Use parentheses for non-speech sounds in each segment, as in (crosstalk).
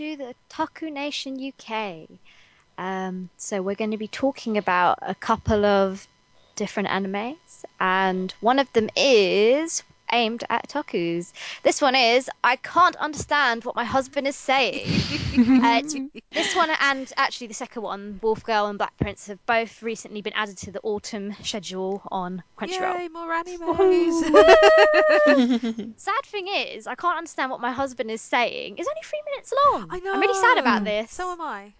to the Taku Nation UK. Um, so we're going to be talking about a couple of different animes, and one of them is aimed at tokus. This one is I can't understand what my husband is saying. (laughs) uh, this one and actually the second one, Wolf Girl and Black Prince, have both recently been added to the autumn schedule on Crunchyroll. Yay, more animes. (laughs) Sad thing is, I can't understand what my husband is saying. It's only three minutes long. I know. I'm really sad about this. So am I.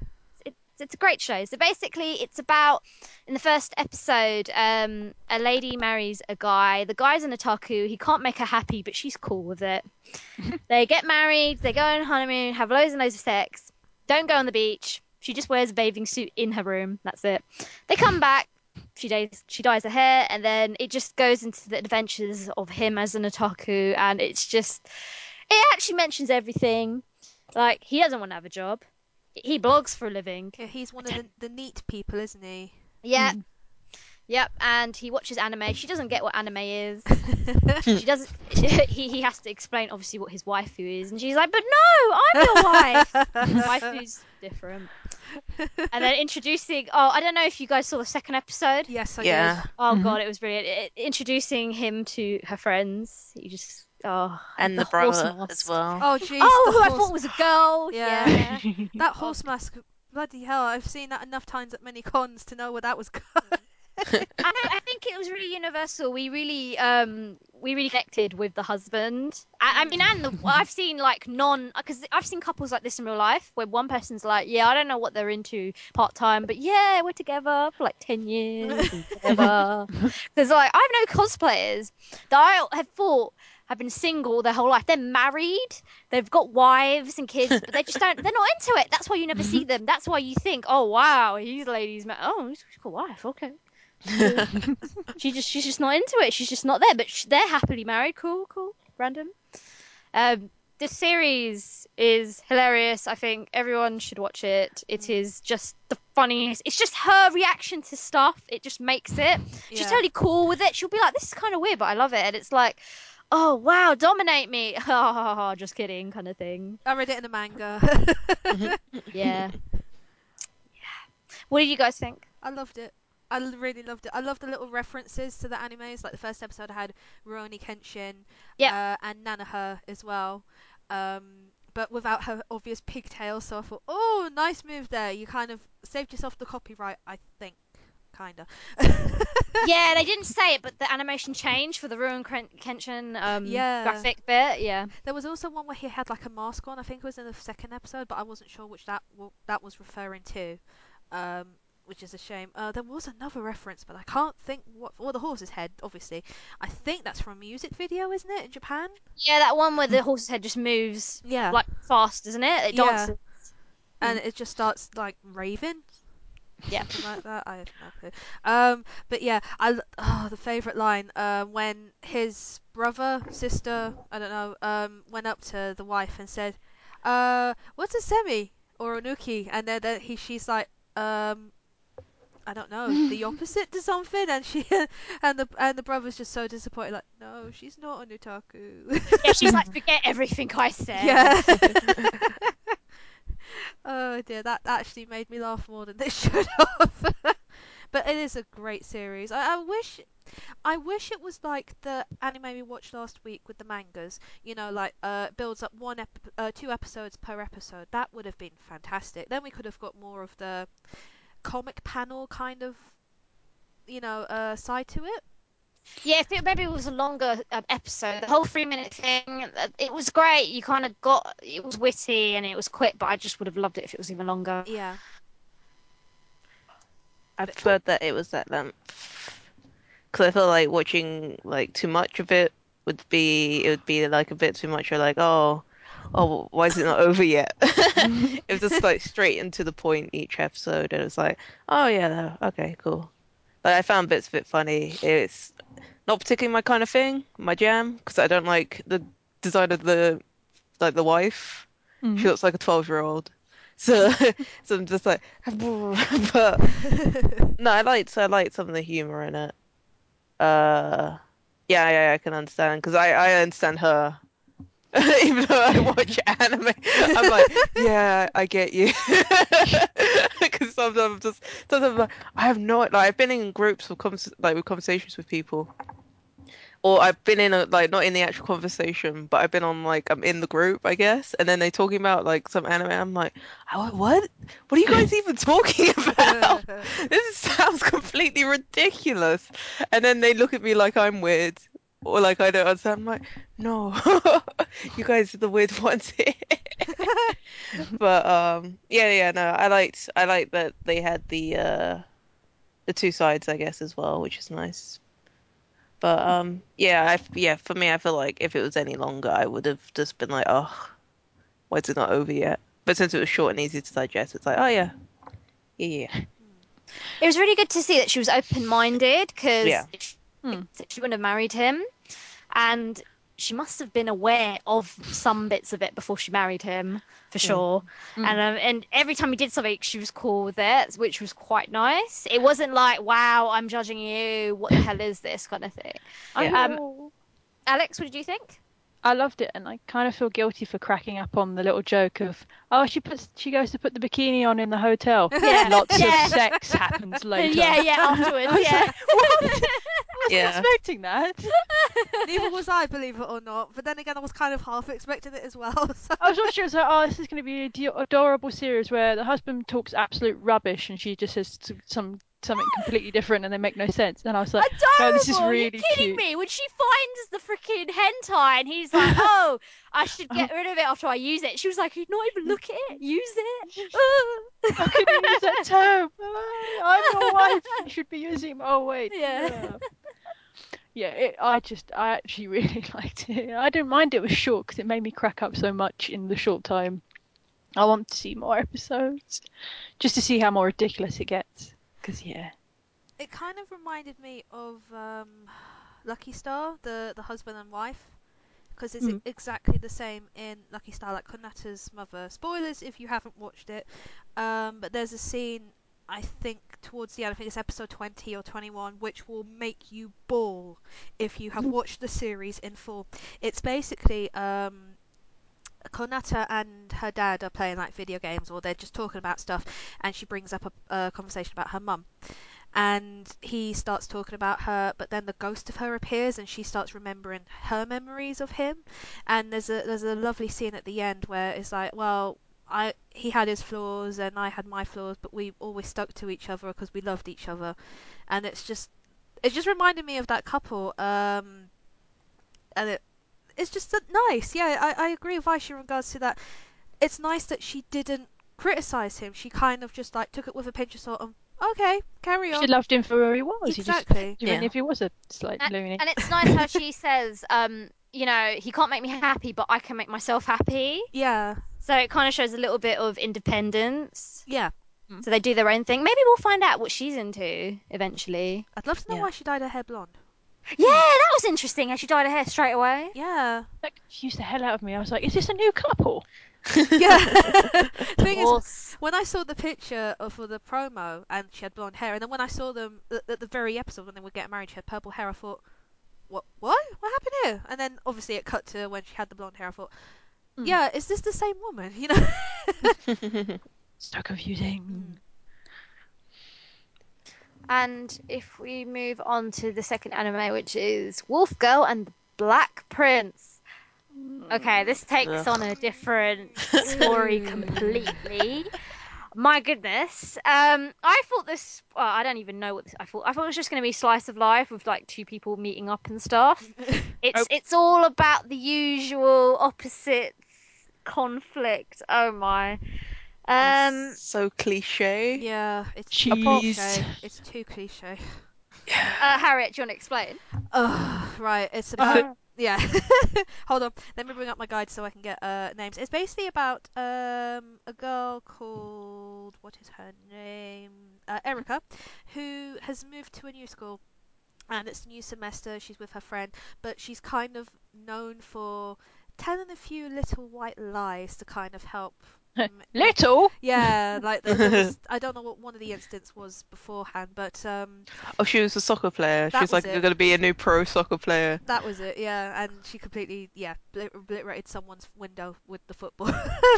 It's, a great show. So basically, it's about in the first episode, um, a lady marries a guy. The guy's an otaku. He can't make her happy, but she's cool with it. (laughs) they get married. They go on honeymoon. Have loads and loads of sex. Don't go on the beach. She just wears a bathing suit in her room. That's it. They come back. She dyes, she dyes her hair, and then it just goes into the adventures of him as an otaku, and it's just, it actually mentions everything. Like he doesn't want to have a job. He blogs for a living. Yeah, he's one of (laughs) the, the neat people, isn't he? Yep. Yep, and he watches anime. She doesn't get what anime is. (laughs) she doesn't. (laughs) He he has to explain obviously what his waifu is, and she's like, "But no, I'm your wife." Waifu's different. And then introducing. Oh, I don't know if you guys saw the second episode. yes, I Yeah. did. Oh Mhm. god, it was brilliant. It, introducing him to her friends. You just oh, and the, horse brother as well. Oh, jeez. Oh, the who I horse- thought was a girl. Yeah. yeah. (laughs) That horse mask, bloody hell! I've seen that enough times at many cons to know where that was (laughs) going. I, I think it was really universal. We really, um, we really connected with the husband. I, I mean, and the, I've seen like non, because I've seen couples like this in real life where one person's like, yeah, I don't know what they're into part time, but yeah, we're together for like ten years. Because (laughs) like I have no cosplayers that I have thought have been single their whole life. They're married, they've got wives and kids, but they just don't. They're not into it. That's why you never see them. That's why you think, oh wow, he's a lady's man. Oh, he's got a wife. Okay. (laughs) she just she's just not into it. She's just not there. But sh- they're happily married. Cool, cool, random. Um, this series is hilarious. I think everyone should watch it. It is just the funniest. It's just her reaction to stuff. It just makes it. She's Yeah. totally cool with it. She'll be like, "This is kind of weird, but I love it." And it's like, "Oh wow, dominate me!" Ha ha ha. Just kidding, kind of thing. I read it in a manga. (laughs) Yeah. (laughs) yeah. What did you guys think? I loved it. I really loved it. I loved the little references to the animes. Like the first episode had Rurouni Kenshin Yeah. uh, and Nanoha as well. Um, but without her obvious pigtails, so I thought, oh, nice move there. You kind of saved yourself the copyright, I think. Kinda. yeah, they (laughs) didn't say it, but the animation changed for the Rurouni Ken- Kenshin um, Yeah. graphic bit. Yeah. There was also one where he had like a mask on. I think it was in the second episode, but I wasn't sure which that w- that was referring to, um, which is a shame. Uh, there was another reference, but I can't think what. Well, the horse's head, obviously. I think that's from a music video, isn't it, in Japan? Yeah, that one where the horse's head just moves Yeah. like fast, isn't it? It Yeah. dances. and it just starts like raving. Yeah. Like that. I have no clue. Um, but yeah, I l- oh the favorite line. Uh, when his brother, sister, I don't know, um, went up to the wife and said, "Uh, what's a seme or a nuki?" And then, then he, she's like, um. I don't know, the (laughs) opposite to something, and she (laughs) and the and the brother's just so disappointed, like, no, she's not an otaku. Yeah, she's like, (laughs) forget everything I said. Yeah. (laughs) oh dear, that actually made me laugh more than this (laughs) should have. (laughs) but it is a great series. I, I wish, I wish it was like the anime we watched last week with the mangas. You know, like uh, builds up one, ep- uh, two episodes per episode. That would have been fantastic. Then we could have got more of the comic panel kind of, you know, uh, side to it. Yeah, if it maybe it was a longer um, episode, the whole three minute thing, uh, it was great. You kind of got it was witty and it was quick, but I just would have loved it if it was even longer. Yeah. I preferred that it was that length because I felt like watching like too much of it would be it would be like a bit too much. Or like, oh, oh, why is it not (laughs) over yet? (laughs) it was just like straight into the point each episode, and it's like, oh yeah, okay, cool. But I found bits of it funny. It's not particularly my kind of thing, my jam, because I don't like the design of the like the wife. She looks like a twelve year old. (laughs) So, so I'm just like, (laughs) but (laughs) no, I liked I liked some of the humor in it. Uh, yeah, yeah, I can understand because I I understand her (laughs) Even though I watch (laughs) anime, I'm like, yeah, I get you. (laughs) Because sometimes I'm just, sometimes I'm like, I have no, like, I've been in groups of like with conversations with people, or I've been in a like not in the actual conversation, but I've been on like I'm in the group, I guess, and then they're talking about like some anime. I'm like, "Oh, what? What are you guys even talking about? This sounds completely ridiculous. And then they look at me like I'm weird, or like I don't understand. I'm like, no, (laughs) you guys are the weird ones here. (laughs) But um, yeah, yeah, no, I liked, I liked that they had the uh the two sides, I guess, as well, which is nice. But um, yeah, I yeah, for me, I feel like if it was any longer, I would have just been like, oh, why is it not over yet? But since it was short and easy to digest, it's like, oh yeah, yeah, yeah, It was really good to see that she was open-minded because yeah. Hmm. she wouldn't have married him, and she must have been aware of some bits of it before she married him, for sure. Mm. And um, and every time he did something, she was cool with it, which was quite nice. It wasn't like, "Wow, I'm judging you. What the hell is this?" kind of thing. Yeah. Um. Alex, what did you think? I loved it, and I kind of feel guilty for cracking up on the little joke of, oh, she puts, she goes to put the bikini on in the hotel. (laughs) Yeah, Lots yeah. of sex happens (laughs) later. Yeah, (laughs) yeah. Afterwards, yeah. What? I wasn't Yeah. expecting that. Neither was I, believe it or not. But then again, I was kind of half expecting it as well. So. I was watching. I was like, oh, this is going to be an adorable series where the husband talks absolute rubbish and she just says some something completely different and they make no sense. And I was like, Adorable. oh, this is Are you really kidding cute. me? When she finds the freaking hentai and he's like, (laughs) "Oh, I should uh-huh. get rid of it after I use it," she was like, "Not even look at it. Use it." How can you use that (laughs) term? (laughs) I'm your wife. You should be using. Oh wait. Yeah. Yeah. It, I just, I actually really liked it. I didn't mind it was short because it made me crack up so much in the short time. I want to see more episodes, just to see how more ridiculous it gets. Because yeah. It kind of reminded me of um, Lucky Star, the the husband and wife, because it's Mm. exactly the same in Lucky Star, like Konata's mother. Spoilers if you haven't watched it, um, but there's a scene I think towards the end, I think it's episode 20 or 21, which will make you bawl if you have watched the series in full. It's basically um, Konata and her dad are playing like video games, or they're just talking about stuff, and she brings up a, a conversation about her mum. And he starts talking about her but then the ghost of her appears and she starts remembering her memories of him. And there's a there's a lovely scene at the end where it's like well I he had his flaws and I had my flaws but we always stuck to each other because we loved each other. And it's just it just reminded me of that couple um and it it's just that nice yeah I, I agree with Aisha in regards to that it's nice that she didn't criticize him she kind of just like took it with a pinch of salt and okay carry on She loved him for where he was. He Exactly. just, even Yeah. if he was a slight And, loony. and it's nice how she (laughs) says, um, you know, he can't make me happy, but I can make myself happy. Yeah, So it kind of shows a little bit of independence. yeah. So they do their own thing. Maybe we'll find out what she's into eventually. I'd love to know Yeah. why she dyed her hair blonde. Yeah, that was interesting. How she dyed her hair straight away. Yeah. That confused the hell out of me. I was like, is this a new couple? (laughs) Yeah. (laughs) Thing is, when I saw the picture of for the promo and she had blonde hair, and then when I saw them at, at the very episode when they were getting married, she had purple hair. I thought, what? What? What happened here? And then obviously it cut to when she had the blonde hair. I thought, Hmm. yeah, is this the same woman? (laughs) You know? So confusing. And if we move on to the second anime, which is Wolf Girl and the Black Prince. Okay, this takes Ugh. on a different (laughs) story completely. My goodness. Um, I thought this. Well, I don't even know what this, I thought. I thought it was just going to be slice of life with like two people meeting up and stuff. (laughs) It's Nope. it's all about the usual opposites conflict. Oh my. Um, so cliche. yeah, it's Cheese. too cliche. It's too cliche. uh, Harriet, do you want to explain? Oh, right. It's about Uh, Yeah. (laughs) Hold on. Let me bring up my guide so I can get uh, names. It's basically about um, a girl called what is her name? Uh, Erica, who has moved to a new school, and it's a new semester. She's with her friend, but she's kind of known for telling a few little white lies to kind of help (laughs) Little. Yeah, like there, there was, (laughs) I don't know what one of the incidents was beforehand, but um, Oh, she was a soccer player. She That was was like it. going to be a new pro soccer player. that was it. Yeah, and she completely, yeah, obli- obliterated someone's window with the football.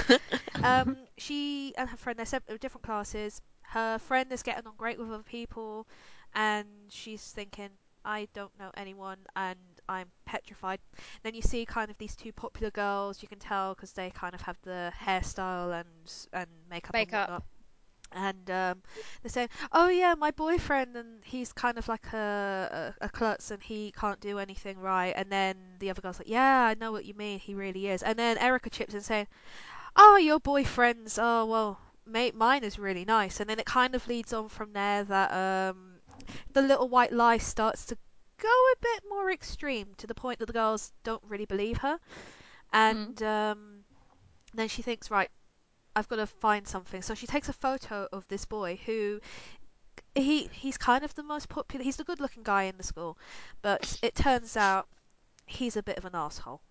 (laughs) um, she and her friend, they're sep- different classes. Her friend is getting on great with other people, and she's thinking, I don't know anyone, and I'm petrified. Then you see kind of these two popular girls. You can tell because they kind of have the hairstyle and and makeup, Makeup. and whatnot. And um, they're saying, "Oh yeah, my boyfriend, and he's kind of like a, a a klutz, and he can't do anything right." And then the other girl's like, "Yeah, I know what you mean. He really is." And then Erica chips in saying, "Oh, your boyfriend's. Oh well, mate, mine is really nice." And then it kind of leads on from there that um, the little white lie starts to go a bit more extreme to the point that the girls don't really believe her, and um, then she thinks, right, I've got to find something. So she takes a photo of this boy who he he's kind of the most popular. He's the good-looking guy in the school, but it turns out he's a bit of an asshole.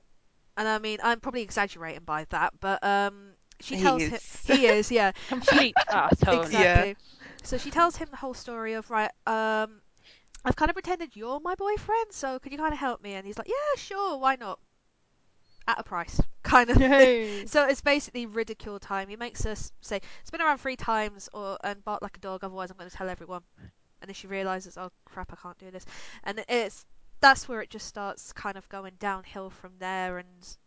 And I mean, I'm probably exaggerating by that, but um, she He tells him he is, yeah, (laughs) Complete (laughs) asshole. exactly. So she tells him the whole story of right, um, I've kind of pretended you're my boyfriend, so could you kind of help me? And he's like, yeah, sure, why not? At a price, (laughs) kind of thing. So it's basically ridicule time. He makes us say, spin around three times or and bark like a dog, otherwise I'm going to tell everyone. And then she realizes, oh crap, I can't do this. And it's that's where it just starts kind of going downhill from there, and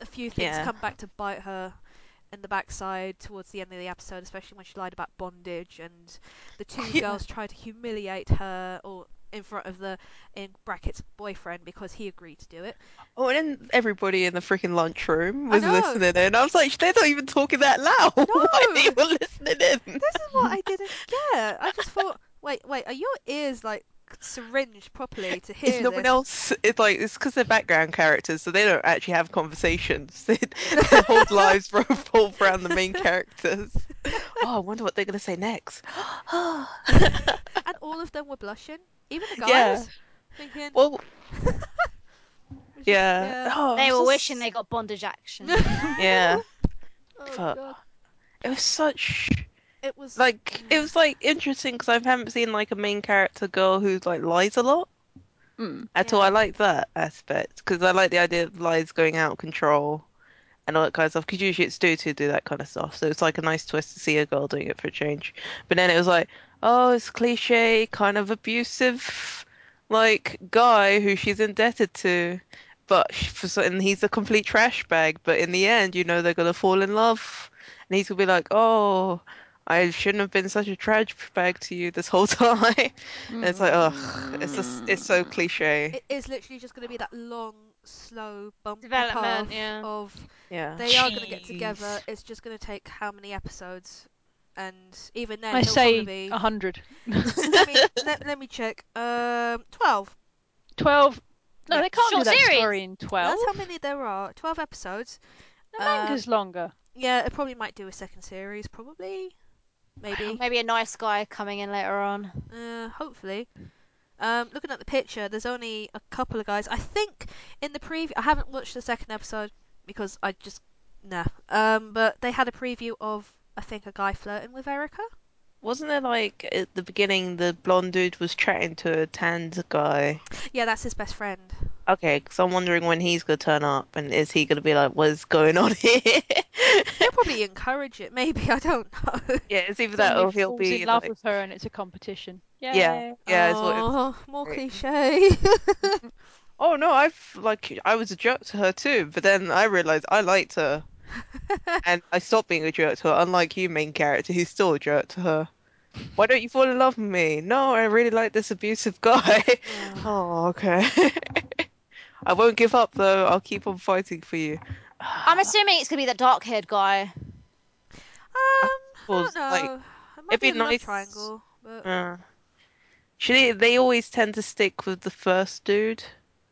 a few things Yeah. come back to bite her in the backside towards the end of the episode, especially when she lied about bondage, and the two (laughs) Yeah. girls tried to humiliate her or in front of the in brackets boyfriend because he agreed to do it. Oh, and then everybody in the freaking lunchroom was listening in. I was like, they're not even talking that loud. (laughs) Why are No. you listening in? This is what I (laughs) didn't get. I just thought, wait, wait, are your ears like syringed properly to (laughs) hear If no one else, it's like it's because they're background characters, so they don't actually have conversations. (laughs) They, their whole (laughs) lives revolve around the main characters. Oh, I wonder what they're gonna say next. (gasps) and all of them were blushing, even the guys. Yeah. Thinking, well, it was just- yeah. Oh, They were was wishing they got bondage action. Yeah, oh Fuck. god, it was such it was like it was like interesting because I haven't seen like a main character girl who like lies a lot Mm. at all. I like that aspect because I like the idea of lies going out of control and all that kind of stuff. Because usually it's dudes who do that kind of stuff, so it's like a nice twist to see a girl doing it for a change. But then it was like, oh, it's cliche, kind of abusive, like guy who she's indebted to. But for so- and he's a complete trash bag. But in the end, you know, they're gonna fall in love, and he's gonna be like, "Oh, I shouldn't have been such a trash bag to you this whole (laughs) time." and it's like, ugh, it's just it's so cliche. It is literally just going to be that long, slow, bumpy Development, path yeah. of Yeah. they are going to get together. It's just going to take how many episodes, and even then, I say be. a hundred. (laughs) let, me, let, let me check. Um, twelve. Twelve. No, Yeah. they can't Short do that series. story in twelve. That's how many there are. Twelve episodes. The manga's longer. Yeah, it probably might do a second series. Probably, maybe. Maybe a nice guy coming in later on. Uh, hopefully. Um, looking at the picture, there's only a couple of guys. I think in the preview, I haven't watched the second episode because I just nah. Um, but they had a preview of I think a guy flirting with Erica. Wasn't there like at the beginning the blonde dude was chatting to a tanned guy? Yeah, that's his best friend. Okay, because I'm wondering when he's gonna turn up and is he gonna be like, "What's going on here?" They'll (laughs) probably encourage it. Maybe I don't know. yeah, it's either that Someone or he'll falls be in love like, with her and it's a competition. yeah, Yay. yeah. It's what oh, more cliche. (laughs) Oh no, I've like I was a jerk to her too, but then I realized I liked her (laughs) and I stopped being a jerk to her. Unlike you, main character, who's still a jerk to her. Why don't you fall in love with me? No, I really like this abusive guy. (laughs) (laughs) oh, okay. I won't give up though. I'll keep on fighting for you. I'm assuming it's gonna be the dark-haired guy. Um, I suppose, don't know. like, it might it'd be be a nice- triangle, but should they, they always tend to stick with the first dude.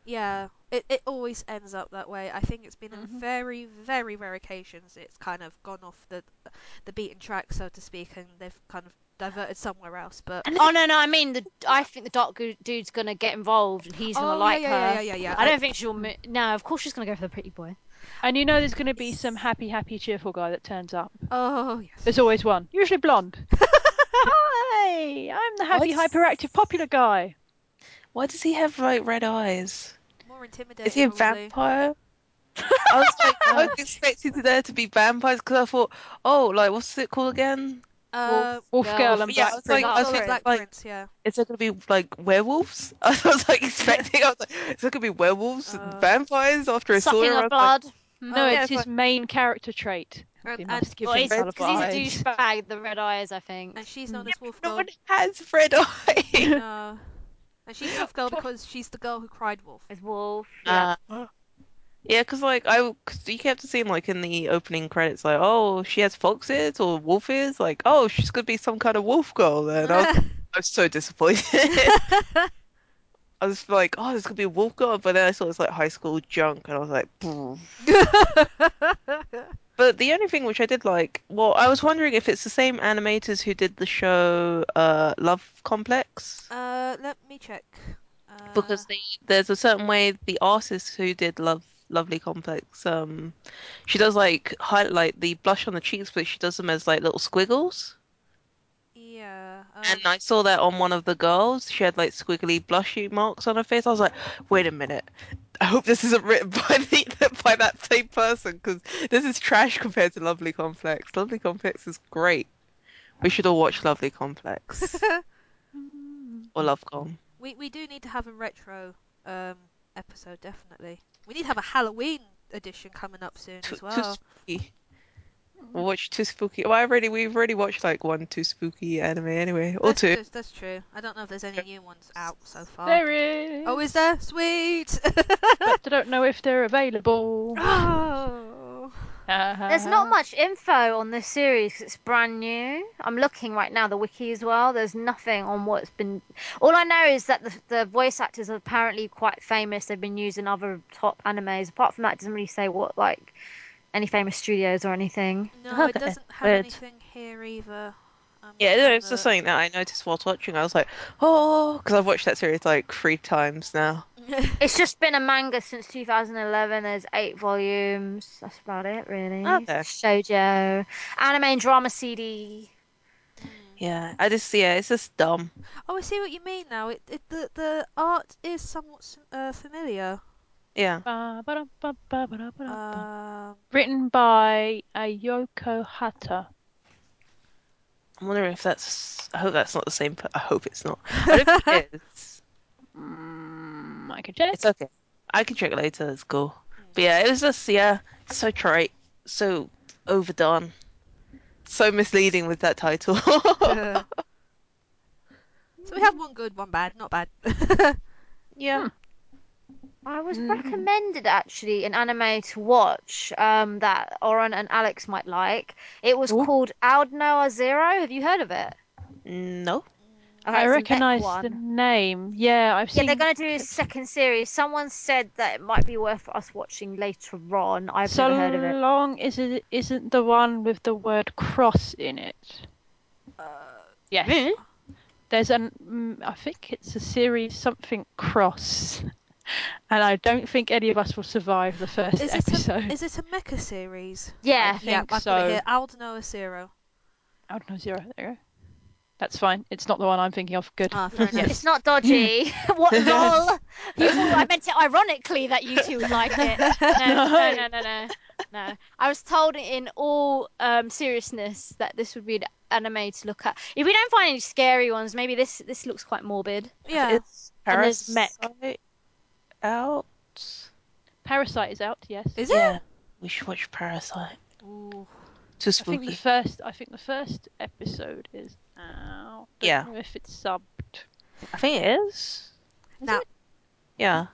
yeah, it it always ends up that way. I think it's been Mhm. in very, very rare occasions it's kind of gone off the the beaten track, so to speak, and they've kind of diverted somewhere else. But Oh no, no, I mean the. I think the dark dude's gonna get involved and he's gonna oh like yeah, her. yeah, yeah, yeah, yeah. I don't think she'll. No, of course she's gonna go for the pretty boy. And you know there's going to be some happy, happy, cheerful guy that turns up. Oh yes. There's always one, usually blonde. (laughs) Hi, I'm the happy, What's- hyperactive, popular guy. Why does he have like red eyes? More intimidating. Is he a probably. vampire? I was like, (laughs) I was expecting there to be vampires because I thought, oh, like what's it called again? Uh, Wolf girl and Yeah, I black was like, Prince. I was like, Black like, Prince. Yeah. is there gonna be like werewolves? (laughs) I was like (laughs) expecting. I was like, is there gonna be werewolves Uh, and vampires after a saw Sucking him? Of was like, blood. No, Oh, yeah, it's his but- main character trait. And, and, must give Well, him he's red because he's a douchebag. The red eyes, I think. and she's known as Wolf no Girl. one has red eyes. No. And she's Wolf Girl because she's the girl who cried wolf. With wolf. Yeah. Uh, yeah, because like I, cause you kept seeing like in the opening credits, like, oh, she has fox ears or wolf ears, like, oh, she's gonna be some kind of wolf girl. Then I was, (laughs) I was so disappointed. (laughs) I was like, oh, there's gonna be a wolf girl, but then I saw it's like high school junk, and I was like, "Pfft." (laughs) but the only thing which I did like, well, I was wondering if it's the same animators who did the show, uh, Love Complex. uh, let me check. Uh, because they, there's a certain way the artist who did love lovely complex um she does like highlight the blush on the cheeks but she does them as like little squiggles yeah. Um, and i saw that on one of the girls she had like squiggly blushy marks on her face i was like wait a minute i hope this isn't written (laughs) by the by that same person because this is trash compared to lovely complex lovely complex is great we should all watch lovely complex (laughs) or lovecom we we do need to have a retro um episode definitely. We need to have a Halloween edition coming up soon too, as well. spooky. We'll watch too spooky. Well, I already we've already watched like one too spooky anime anyway, or That's, two. that's, that's true. I don't know if there's any new ones out so far. There is. Oh, is there? Sweet. But I don't know if they're available. (laughs) oh. Uh-huh. There's not much info on this series. it's brand new. I'm looking right now, the wiki as well. There's nothing on what's been. All I know is that the, the voice actors are apparently quite famous. They've been used in other top animes. Apart from that, it doesn't really say what like any famous studios or anything. No, it doesn't have weird. anything here either. Um, Yeah, on no, it's the- just something that I noticed whilst watching. I was like, oh, because I've watched that series like three times now. (laughs) It's just been a manga since 2011. There's eight volumes. That's about it, really. Okay. Shoujo, anime and drama CD. Yeah, I just yeah, it's just dumb. Oh, I see what you mean now. It, it the the art is somewhat uh, familiar. Yeah, Um, Written by Ayuko Hatta. I'm wondering if that's. I hope that's not the same. per- I hope it's not. I don't think it is. Mm, I could check. It's okay. I can check it later. It's cool. But yeah, it was just yeah, so trite, so overdone, so misleading with that title. (laughs) (laughs) so we have one good, one bad. Not bad. (laughs) yeah. I was Mm. recommended actually an anime to watch um, that Oren and Alex might like. It was Ooh. called Aldnoah Zero. Have you heard of it? No. Okay, I it's a mech recognise the name. Yeah, I've seen. Yeah, they're going to do a second series. Someone said that it might be worth us watching later on. I've so never heard of it. long is it isn't the one with the word cross in it. uh, Yes. Really? There's an. Mm, I think it's a series something cross. And I don't think any of us will survive the first is it episode. a is it a mecha series? Yeah. I yeah, think I've got it so. here. Aldnoah Zero. No, zero. There you go. That's fine. It's not the one I'm thinking of. Good. Ah, fair. (laughs) It's not dodgy. (laughs) what (laughs) lol? You thought I meant it ironically that you two would like it. No, no, no, no, no. No. I was told in all um, seriousness that this would be an anime to look at. If we don't find any scary ones, maybe this this looks quite morbid. Yeah. It's And there's mech. Parasyte out. Parasyte is out. Yes. Is it? Yeah, we should watch Parasyte. Ooh. Too I think the first. I think the first episode is out. Don't Yeah. know if it's subbed. I think it is. is Now, Yeah.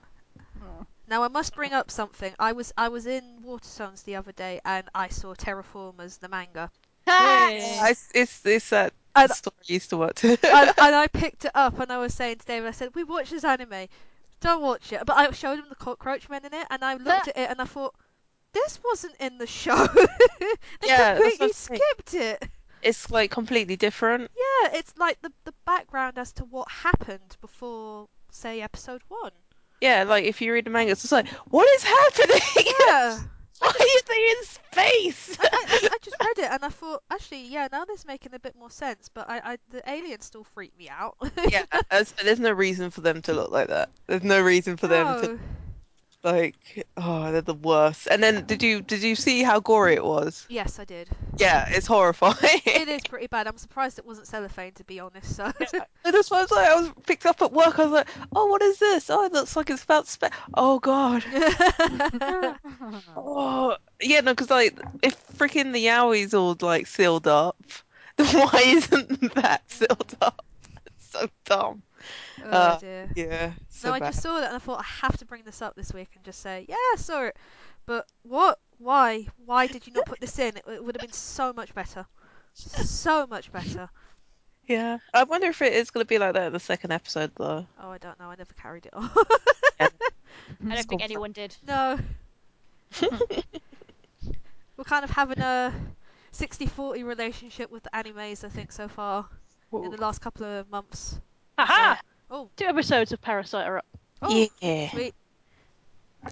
Oh. now I must bring up something. I was I was in Waterstones the other day and I saw Terra Formars the manga, I, it's it's that And- story I used to watch. and, and I (laughs) picked it up and I was saying to David, I said, "We watch this anime. Don't watch it." But I showed him the cockroach men in it, and I looked at it and I thought, "This wasn't in the show. (laughs) they Yeah, completely skipped it." it's like completely different. Yeah, it's like the the background as to what happened before, say, episode one. Yeah, like if you read the manga, it's just like, what is happening? (laughs) Yeah. (laughs) Why are they in space? I, I, I just read it and I thought, actually, yeah, now this is making a bit more sense. But I, I the aliens still freak me out. yeah, uh, uh, there's no reason for them to look like that. There's no reason for them to No. Like. Oh, they're the worst. And then did you did you see how gory it was? Yes, I did. Yeah, it's horrifying. It is (laughs) pretty bad. I'm surprised it wasn't cellophane, to be honest. So. And that's why I was like, I was picked up at work. I was like, oh, what is this? Oh, it looks like it's about spe- Oh God. (laughs) Oh, yeah, no, because like if freaking the yaoi's all like sealed up, then (laughs) why isn't that sealed up? It's so dumb. Oh Uh, dear. Yeah, so no, I bad. just saw that and I thought I have to bring this up this week and just say, yeah, I saw it. But what? Why? Why did you not put this in? It, it would have been so much better. So much better. (laughs) Yeah, I wonder if it is going to be like that in the second episode though. Oh, I don't know. I never carried it on. (laughs) I don't think anyone did. no. (laughs) We're kind of having a 60-40 relationship with the animes, I think, so far in the last couple of months. Aha! Oh, Two episodes of Parasyte are up. oh, yeah, sweet.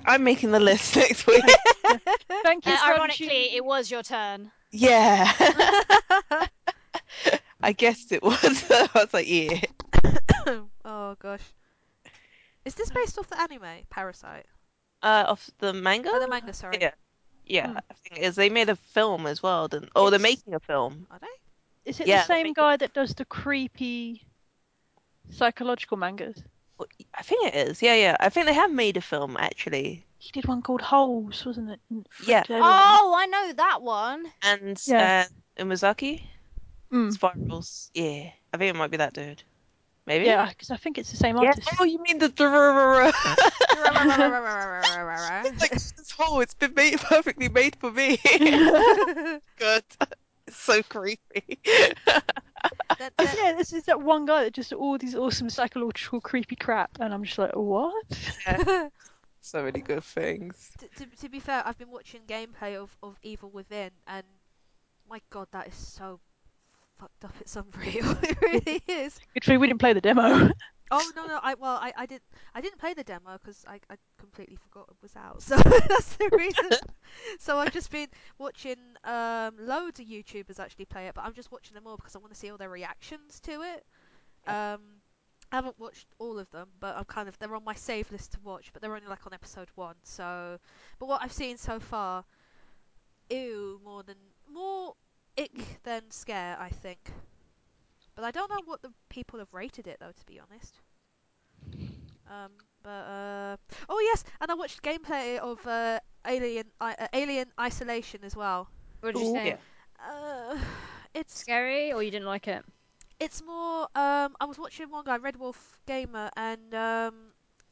I'm making the list (laughs) next week. (laughs) Thank you. Uh, ironically, it was your turn. yeah, (laughs) I guessed it was. I was like, yeah. (coughs) oh gosh. Is this based off the anime Parasyte? Uh, off the manga. Oh, the manga, sorry. Yeah, yeah. Hmm. I think it is. They made a film as well, didn't? Oh, they're making a film. Are they? Is it Yeah, the same make- guy that does the creepy psychological mangas? I think it is. Yeah, yeah. I think they have made a film actually. He did one called Holes, wasn't it? Yeah. Oh, I know that one. And Yeah. uh, Uzumaki. Mm. Spirals. Yeah, I think it might be that dude. Maybe. Yeah, because I think it's the same Yeah. artist. Oh, you mean the (laughs) (laughs) it's like this hole? It's been made perfectly made for me. (laughs) Good. It's so creepy. That- that- yeah, this is that one guy that just all these awesome psychological creepy crap, and I'm just like, what? (laughs) so many good things. to, to, to be fair, I've been watching gameplay of, of Evil Within, and my god, that is so fucked up. It's (laughs) unreal. it really is. Good thing we didn't play the demo. (laughs) Oh no, no. I well, I, I didn't I didn't play the demo because I, I completely forgot it was out. (laughs) So that's the reason. so I've just been watching um loads of YouTubers actually play it, but I'm just watching them all because I want to see all their reactions to it. Um, I haven't watched all of them, but I'm kind of they're on my save list to watch, but they're only like on episode one. So, but what I've seen so far, ew, more than more ick than scare, I think. But I don't know what the people have rated it though, to be honest. Um, but uh, oh yes, and I watched gameplay of uh, Alien I, uh, Alien Isolation as well. What did you Ooh. think? Yeah. Uh, it's Scary, or you didn't like it? it's more um I was watching one guy Red Wolf Gamer and um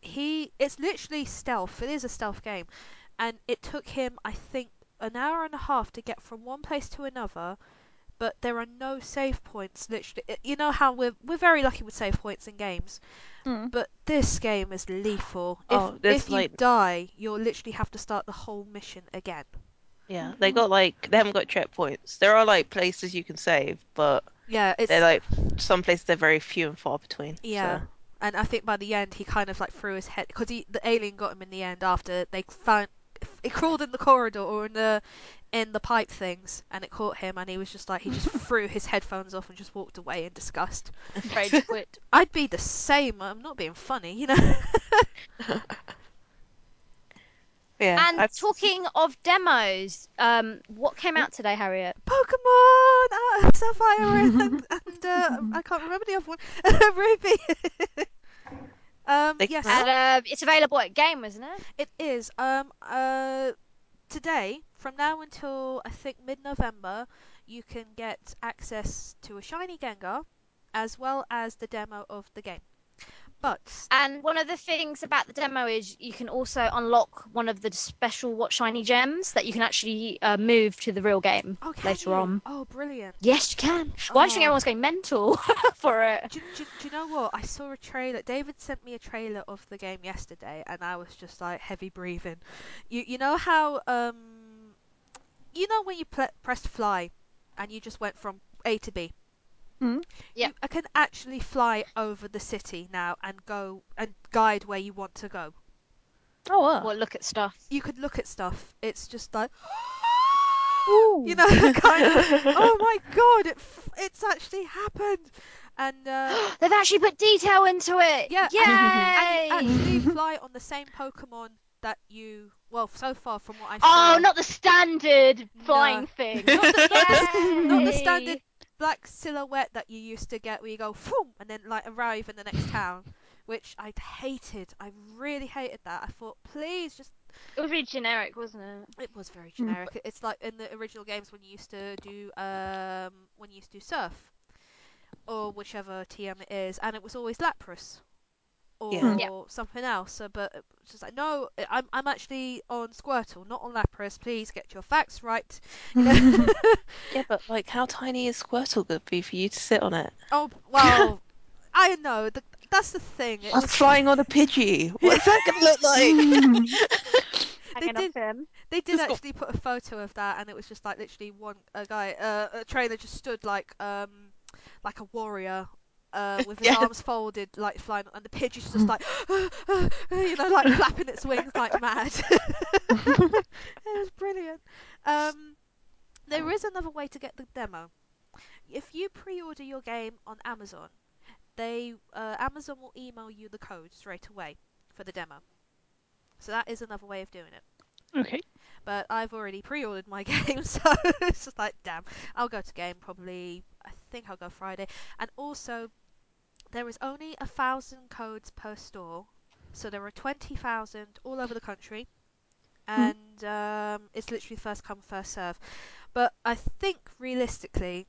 he it's literally stealth it is a stealth game and it took him I think an hour and a half to get from one place to another but there are no save points literally you know how we're we're very lucky with save points in games Mm. but this game is lethal if, Oh, there's if you die you'll literally have to start the whole mission again Yeah, they got like they haven't got checkpoints. There are like places you can save, but yeah it's they're like some places they're very few and far between. Yeah. so. And I think by the end he kind of like threw his head because the alien got him in the end after they found it crawled in the corridor or in the in the pipe things and it caught him and he was just like he just (laughs) threw his headphones off and just walked away in disgust. (laughs) Afraid to quit. I'd be the same. I'm not being funny, you know. (laughs) Yeah. And I've- talking of demos, um, what came out today, Harriet? Pokemon, uh, Sapphire and, and uh, I can't remember the other one. Ruby. Um, They- yes. And uh, it's available at Game, isn't it? It is. Um. Uh. Today, from now until I think mid-November, you can get access to a shiny Gengar, as well as the demo of the game. But And one of the things about the demo is you can also unlock one of the special What Shiny Gems that you can actually uh, move to the real game oh, later you? on. Oh, brilliant! Yes, you can. Why do you think Oh. everyone's going mental (laughs) for it? Do, do, do you know what? I saw a trailer. David sent me a trailer of the game yesterday, and I was just like heavy breathing. You you know how um, you know when you pl- pressed fly, and you just went from A to B. Mm. Yep. You, I can actually fly over the city now and go and guide where you want to go. Oh, wow. Or look at stuff. You could look at stuff. It's just like, (gasps) Ooh. (gasps) you know, (laughs) kind of. (laughs) oh my god, it f- it's actually happened, and uh, (gasps) They've actually put detail into it. Yeah, and- Yay! and you actually (laughs) fly on the same Pokemon that you. Well, so far from what I Oh, saw, not the standard flying No. thing. not the, not the not the standard black silhouette that you used to get where you go boom and then like arrive in the next town, which I hated. I really hated that. I thought, please just. It was very generic, wasn't it? It was very generic. It's like in the original games when you used to do um when you used to do surf, or whichever TM it is, and it was always Lapras. Or Yeah. Yeah. something else, so, but it just like no, I'm I'm actually on Squirtle, not on Lapras. Please get your facts right. (laughs) Yeah, but like, how tiny is Squirtle going to be for you to sit on it? Oh well, (laughs) I know. The, that's the thing. It I'm was, flying on a Pidgey. What's that going to look like? (laughs) They Hanging off did- they did Just got- actually put a photo of that, and it was just like literally one a guy, uh, a trainer just stood like um like a warrior. Uh, with (laughs) his Yeah. arms folded, like flying, and the pigeon's just like, (gasps) (gasps) you know, like flapping its wings like (laughs) mad. (laughs) it was brilliant. Um, there is another way to get the demo. If you pre-order your game on Amazon, they uh, Amazon will email you the code straight away for the demo. So that is another way of doing it. okay. But I've already pre-ordered my game, so it's just like, damn. I'll go to game probably. I think I'll go Friday. And also, there is only a thousand codes per store, so there are twenty thousand all over the country, and um, it's literally first come first serve. But I think realistically,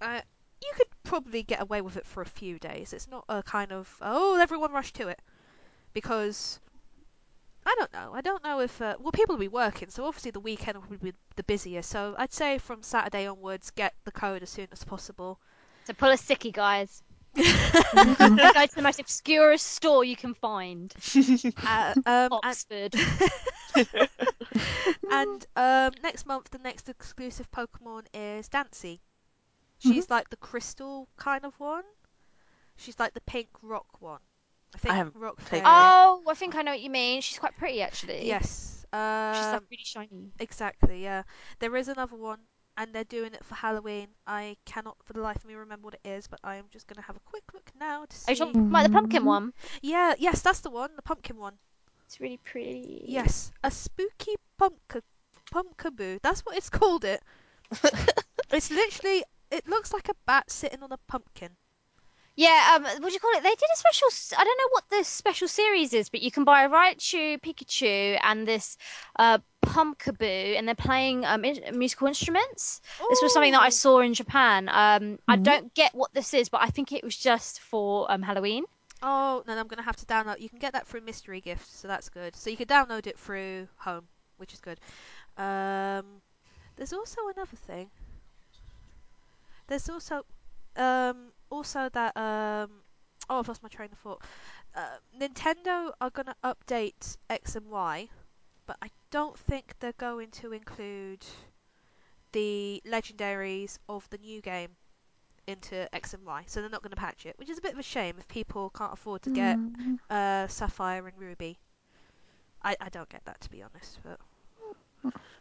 uh, you could probably get away with it for a few days. It's not a kind of oh everyone rush to it because I don't know. I don't know if uh, well people will be working, so obviously the weekend will be the busiest. So I'd say from Saturday onwards, get the code as soon as possible. So pull a sickie, guys. Go to the most obscure store you can find. (laughs) uh, um, Oxford. (laughs) and um, next month, the next exclusive Pokemon is Diancie. She's like the crystal kind of one. She's like the pink rock one. I think haven't rock fairy. Oh, I think I know what you mean. She's quite pretty, actually. Yes. She's like Um, really shiny. exactly. Yeah. There is another one, and they're doing it for Halloween. I cannot for the life of me remember what it is, but I am just gonna have a quick look now to Are you talking about the pumpkin one? Yeah. Yes, that's the one. The pumpkin one. It's really pretty. Yes, a spooky pumpkin pumpkaboo. That's what it's called. It. (laughs) it's literally. It looks like a bat sitting on a pumpkin. Yeah, um, what do you call it? They did a special. s- I don't know what the special series is, but you can buy a Raichu, Pikachu, and this uh, Pumpkaboo, and they're playing um, in- musical instruments. This was something that I Ooh. saw in Japan. Um, I Mhm. don't get what this is, but I think it was just for um, Halloween. Oh, then I'm gonna have to download. You can get that through Mystery Gifts, so that's good. So you can download it through Home, which is good. Um, there's also another thing. There's also, um, also that um, oh, I've lost my train of thought. Uh, Nintendo are gonna update X and Y, but I don't think they're going to include the legendaries of the new game into X and Y, so they're not going to patch it, which is a bit of a shame if people can't afford to get uh, Sapphire and Ruby. I, I don't get that to be honest, but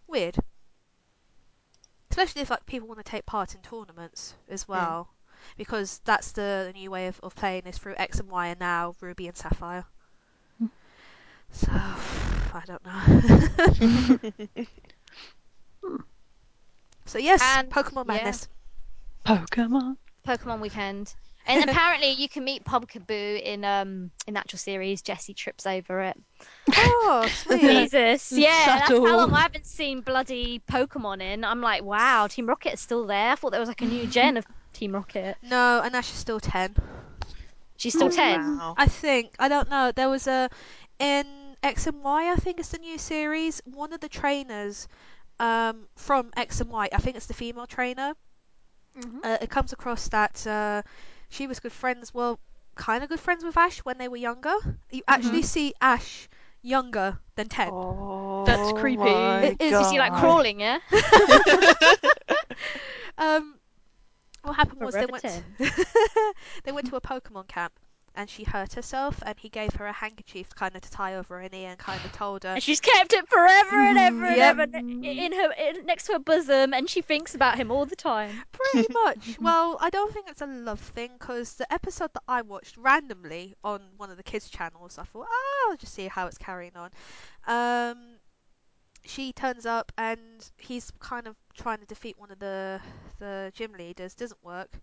weird. Especially if like people want to take part in tournaments as well, because that's the, the new way of, of playing is through X and Y, and now Ruby and Sapphire. So (sighs) I don't know. (laughs) so yes, And- Pokemon yeah. Madness. Pokemon. Pokemon Weekend. (laughs) And apparently, you can meet Pumpkaboo in um in the actual series. Jessie trips over it. Oh, (laughs) sweet. Jesus, yeah, that's how long I haven't seen bloody Pokemon in. I'm like, wow, Team Rocket is still there. I thought there was like a new gen of Team Rocket. no, and Ash is still ten. She's still ten. Wow. I think I don't know. There was a in X and Y. I think it's the new series. One of the trainers um, from X and Y. I think it's the female trainer. Mhm. Uh, it comes across that uh, she was good friends. Well, kind of good friends with Ash when they were younger. You actually see Ash younger than ten. Oh, That's creepy. my It is, Is she like crawling? Yeah. (laughs) (laughs) Um, what happened was they went 10. (laughs) (laughs) they went to a Pokemon camp and she hurt herself, and he gave her a handkerchief kind of to tie over her knee and kind of told her. And she's kept it forever and ever and Yep. ever in her in, next to her bosom, and she thinks about him all the time. (laughs) Pretty much. well, I don't think it's a love thing because the episode that I watched randomly on one of the kids' channels, I thought, oh, I'll just see how it's carrying on. Um, she turns up and he's kind of trying to defeat one of the the gym leaders. Doesn't work,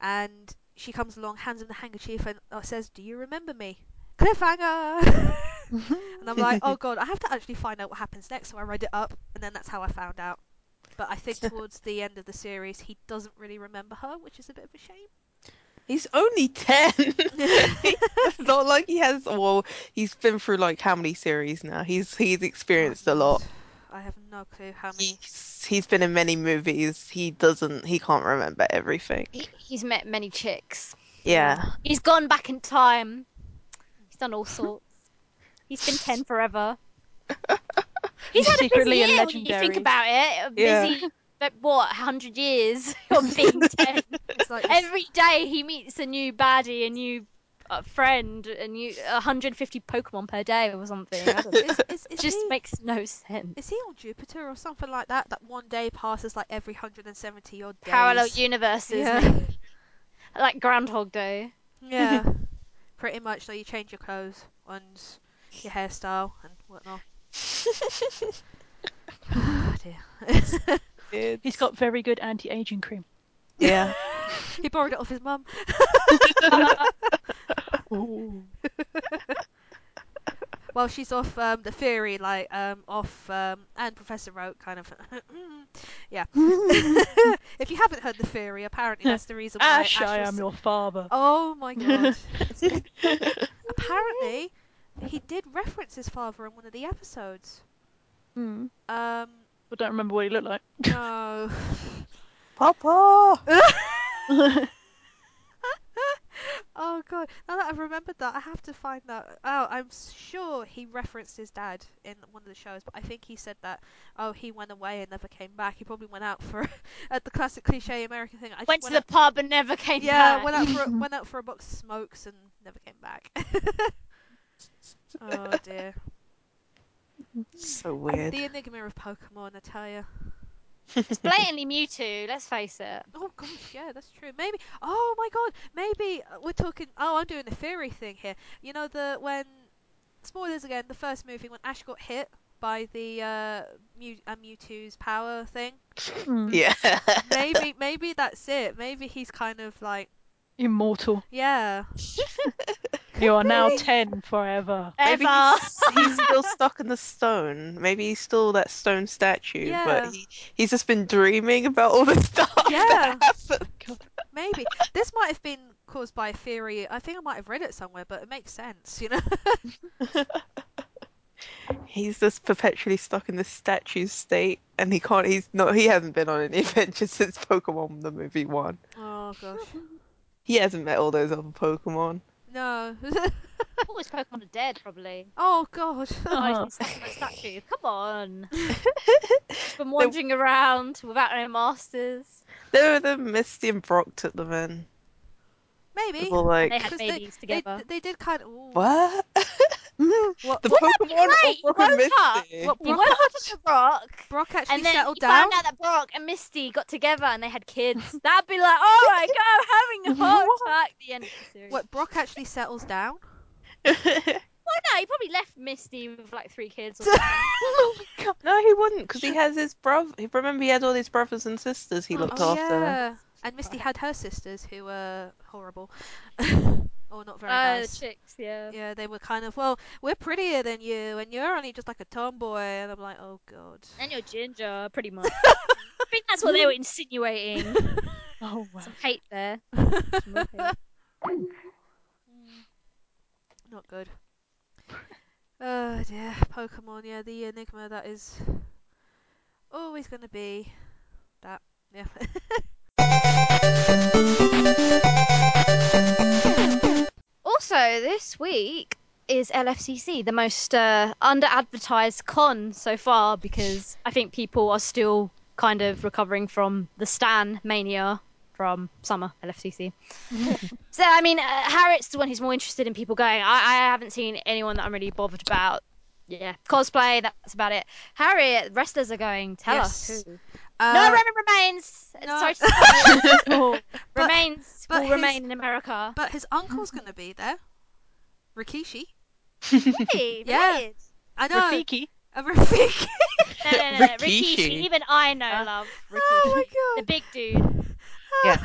and she comes along, hands him the handkerchief, and uh, says, "Do you remember me?" (laughs) Cliffhanger. (laughs) and I'm like, oh god, I have to actually find out what happens next. So I read it up, and then that's how I found out. But I think (laughs) towards the end of the series, he doesn't really remember her, which is a bit of a shame. He's only 10. it's not like he has, well, he's been through like how many series now? He's he's experienced a lot. I have no clue how many. He's, he's been in many movies. He doesn't, he can't remember everything. He, he's met many chicks. Yeah. He's gone back in time. He's done all sorts. He's been ten (laughs) forever. He's (laughs) He's had a secretly busy a year when you think about it. A Yeah. busy, but what, hundred years (laughs) of being ten. Like Every day he meets a new baddie, a new uh, friend, and you 150 Pokemon per day or something. I is, is, (laughs) just he, makes no sense. is he on Jupiter or something like that? That one day passes like every 170 odd days. Parallel universes, Yeah. (laughs) like Groundhog Day. Yeah, (laughs) pretty much. So you change your clothes and your hairstyle and whatnot. (sighs) Oh dear. It's- He's got very good anti-aging cream. Yeah. (laughs) he borrowed it off his mum. (laughs) While she's off um, the theory, like um, off, um, and Professor Oak kind of, (laughs) yeah. if you haven't heard the theory, apparently that's the reason why. Ash, I was- am your father. Oh my god! apparently, he did reference his father in one of the episodes. Hmm. Um, I don't remember what he looked like. no. Papa! (laughs) oh god! Now that I've remembered that, I have to find that. Oh, I'm sure he referenced his dad in one of the shows, but I think he said that. Oh, he went away and never came back. He probably went out for (laughs) at the classic cliche American thing. I just Went to went the pub and never came out, yeah, back. went out for a, (laughs) went out for a box of smokes and never came back. oh dear. So weird. The enigma of Pokemon, I tell you. It's blatantly Mewtwo, let's face it. Oh gosh, yeah, that's true. Maybe. Oh my god, maybe uh, we're talking. Oh, I'm doing the theory thing here. You know the when spoilers again. The first movie when Ash got hit by the uh, Mew, uh Mewtwo's power thing. (laughs) Hmm. Yeah. Maybe, maybe that's it. Maybe he's kind of like, Immortal. yeah, (laughs) You are now ten forever. Maybe Ever. he's, he's still stuck in the stone. Maybe he's still that stone statue, Yeah. but he, he's just been dreaming about all the (laughs) stuff Yeah. that happened. maybe this might have been caused by a theory. I think I might have read it somewhere, but it makes sense, you know. (laughs) He's just perpetually stuck in this statue state, and he can't. He's not. He hasn't been on any adventure since Pokemon the movie one. oh gosh, He hasn't met all those other Pokemon. no. (laughs) All his Pokemon are dead, probably. oh god. Oh, he's been stuck in that (laughs) statue. Come on. (laughs) He's been wandering around without any masters. There were the Misty and Brock took them in. Maybe. People like They had babies They, together. they did kind of. what? What, the Wouldn't be Pokemon great? or Brock and Woke up. Misty? what He Brock, woke up to Brock, Brock actually and then settled he down? found out that Brock and Misty got together and they had kids. (laughs) That'd be like, oh my (laughs) god, I'm having a heart attack. The end of the series. What Brock actually settles down? (laughs) Why not? He probably left Misty with like three kids. Or something. Oh no, he wouldn't, because he has his brother. Remember, he had all his brothers and sisters. He oh, looked oh after them. yeah. And Misty had her sisters who were horrible, or not very uh, nice. chicks, yeah. Yeah, they were kind of well, we're prettier than you, and you're only just like a tomboy. And I'm like, oh god. And you're ginger, pretty much. (laughs) I think that's what they were insinuating. (laughs) Oh wow. Some hate there. (laughs) Some real hate. Not good. Oh dear, Pokemon. Yeah, the enigma that is always going to be that. Yeah. Also, this week is LFCC, the most uh, under advertised con so far because I think people are still kind of recovering from the Stan mania from Summer LFCC. (laughs) so I mean, uh, Harriet's the one who's more interested in people going. I, I haven't seen anyone that I'm really bothered about. Yeah, cosplay. That's about it. Harriet, wrestlers are going. Tell us who. Uh, no, Roman remains. no. Sorry, to stop you. Oh, But- remains but will his- remain in America. But his uncle's (laughs) gonna be there. Rikishi. (laughs) Really? Yeah. Related? I know. Rafiki. A Rafiki. (laughs) No, no, no, no. Rikishi. Rikishi. Even I know Uh, love Rikishi. oh my god. The big dude. Yeah.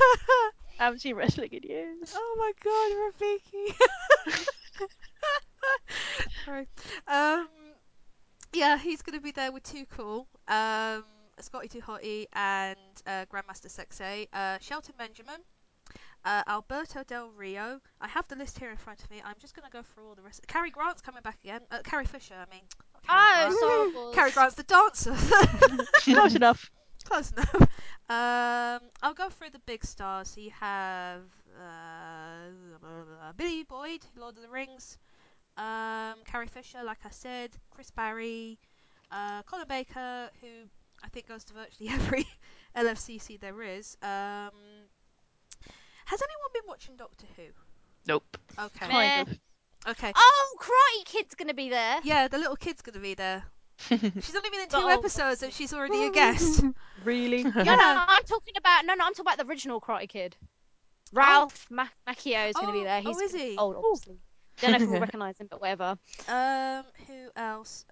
I haven't seen wrestling in years. oh my god, Rafiki. Sorry. Um. Yeah, he's gonna be there with Too Cool, um, Scotty Too Hottie, and uh, Grandmaster Sexay, uh, Shelton Benjamin, uh, Alberto Del Rio. I have the list here in front of me. I'm just gonna go through all the rest. Carrie Grant's coming back again. Uh, Carrie Fisher, I mean. not Carrie Oh, Grant. Star Carrie Grant's the dancer. (laughs) Close enough. (laughs) Close enough. Um, I'll go through the big stars. So you have uh, Billy Boyd, Lord of the Rings. Um, Carrie Fisher, like I said. Chris Barrie. Uh, Colin Baker, who I think goes to virtually (laughs) every LFCC there is. Um, has anyone been watching Doctor Who? Nope. Okay. Kind of. Okay. Oh, Karate Kid's gonna be there. Yeah, the little kid's gonna be there. (laughs) She's only been in two Oh. episodes and she's already a guest. (laughs) Really? No, no, I'm talking about no, no, I'm talking about the original Karate Kid. Ralph Ma- Macchio is going to Oh, be there. oh, He's is he? old, obviously. Don't know if we'll recognise him, but whatever. Um, who else?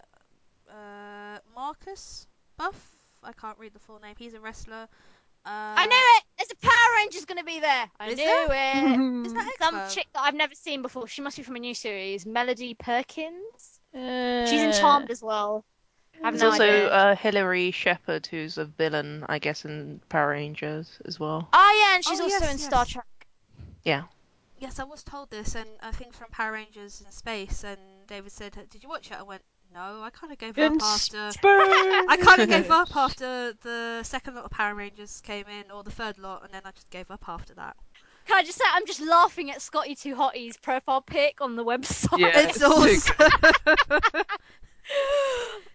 Uh, Marcus Buff. I can't read the full name. He's a wrestler. Uh, I knew it. There's a Power Ranger's going to be there. I Is knew there? it. (laughs) Is that Some Expo? chick that I've never seen before. She must be from a new series. Melody Perkins. Uh, She's in Charmed as well. I have There's no also idea. uh, Hilary Shepard, who's a villain, I guess, in Power Rangers as well. Oh yeah, and she's Oh, also yes, in Star yes. Trek. Yeah. Yes, I was told this, and I think from Power Rangers in Space, and David said, "Did you watch it?" I went, "No, I kind of gave In up after." (laughs) I kind of gave (laughs) up after the second lot of Power Rangers came in, or the third lot, and then I just gave up after that. Can I just say I'm just laughing at Scotty Too Hottie's profile pic on the website. Yeah. it's so awesome. (laughs)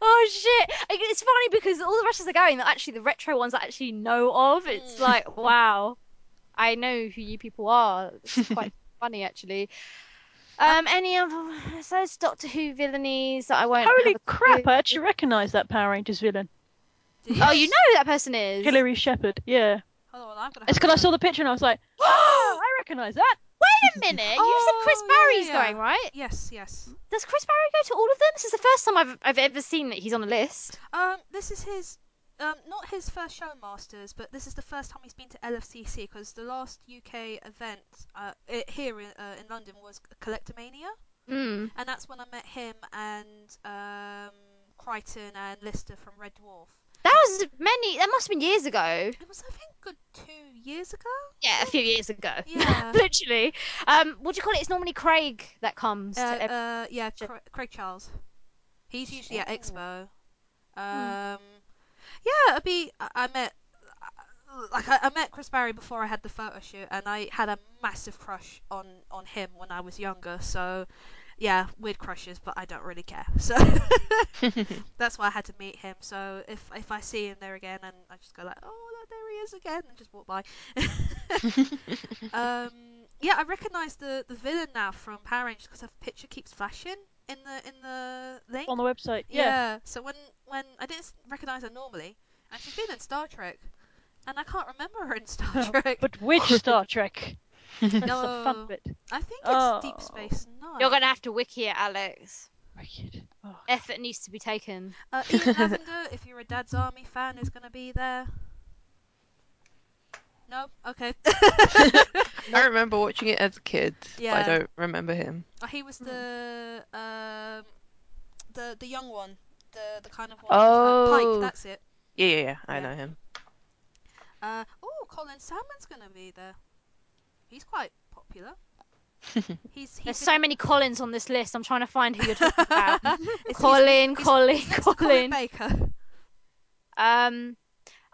oh shit! It's funny because all the wrestlers are going that actually the retro ones I actually know of. It's Mm. like wow, I know who you people are. It's quite funny actually. Um, any other so it's Doctor Who villainies that I won't. Holy crap! I actually recognise that Power Rangers villain, Do (laughs) Oh, you? you know who that person is. Hilary Shepard. Yeah, Hold on, I'm gonna. it's because I saw the picture and I was like, (gasps) oh, I recognise that. Wait a minute. Oh, you Oh, said Chris yeah, Barrie's yeah. going right? Yes, yes. Does Chris Barrie go to all of them? This is the first time I've I've ever seen that he's on a list. Um, this is his, um, not his first show masters, but this is the first time he's been to LFCC because the last UK event, uh, i here in, uh, in London was Collectormania, Mm. and that's when I met him and um, Kryten and Lister from Red Dwarf. That was many. That must have been years ago. It was, I think, good two years ago. Yeah, a few years ago. (laughs) Yeah. Literally. Um, what do you call it? It's normally Craig that comes. Uh, to ev- uh, yeah, Cra- Craig Charles. He's usually at Expo. Um, Hmm. Yeah, it'd be. I, I met, like, I, I met Chris Barrie before I had the photo shoot, and I had a massive crush on on him when I was younger. So, yeah, weird crushes, but I don't really care. So (laughs) (laughs) that's why I had to meet him. So if if I see him there again, and I just go like, oh, there he is again, and just walk by. (laughs) Um, yeah, I recognise the the villain now from Power Rangers because her picture keeps flashing in the in the link. On the website. Yeah. So when when I didn't recognise her normally, and she's been in Star Trek, and I can't remember her in Star Trek. But which (laughs) Star Trek? (laughs) That's the fun bit. I think it's Oh. Deep Space Nine. You're gonna have to wiki it, Alex. Wicked. Oh. Effort needs to be taken. Uh, Ian Lavender, if you're a Dad's Army fan, is gonna be there. No, okay. (laughs) I remember watching it as a kid, but Yeah. I don't remember him. Oh, he was the um, the the young one, the the kind of one. Oh. Pike. That's it. Yeah, yeah, yeah. I Yeah. know him. Uh, oh, Colin Salmon's gonna be there. He's quite popular. (laughs) He's he's There's a- so many Collins on this list. I'm trying to find who you're talking about. (laughs) Colin, he's- Colin, he's next to Colin Colin. Baker. Um,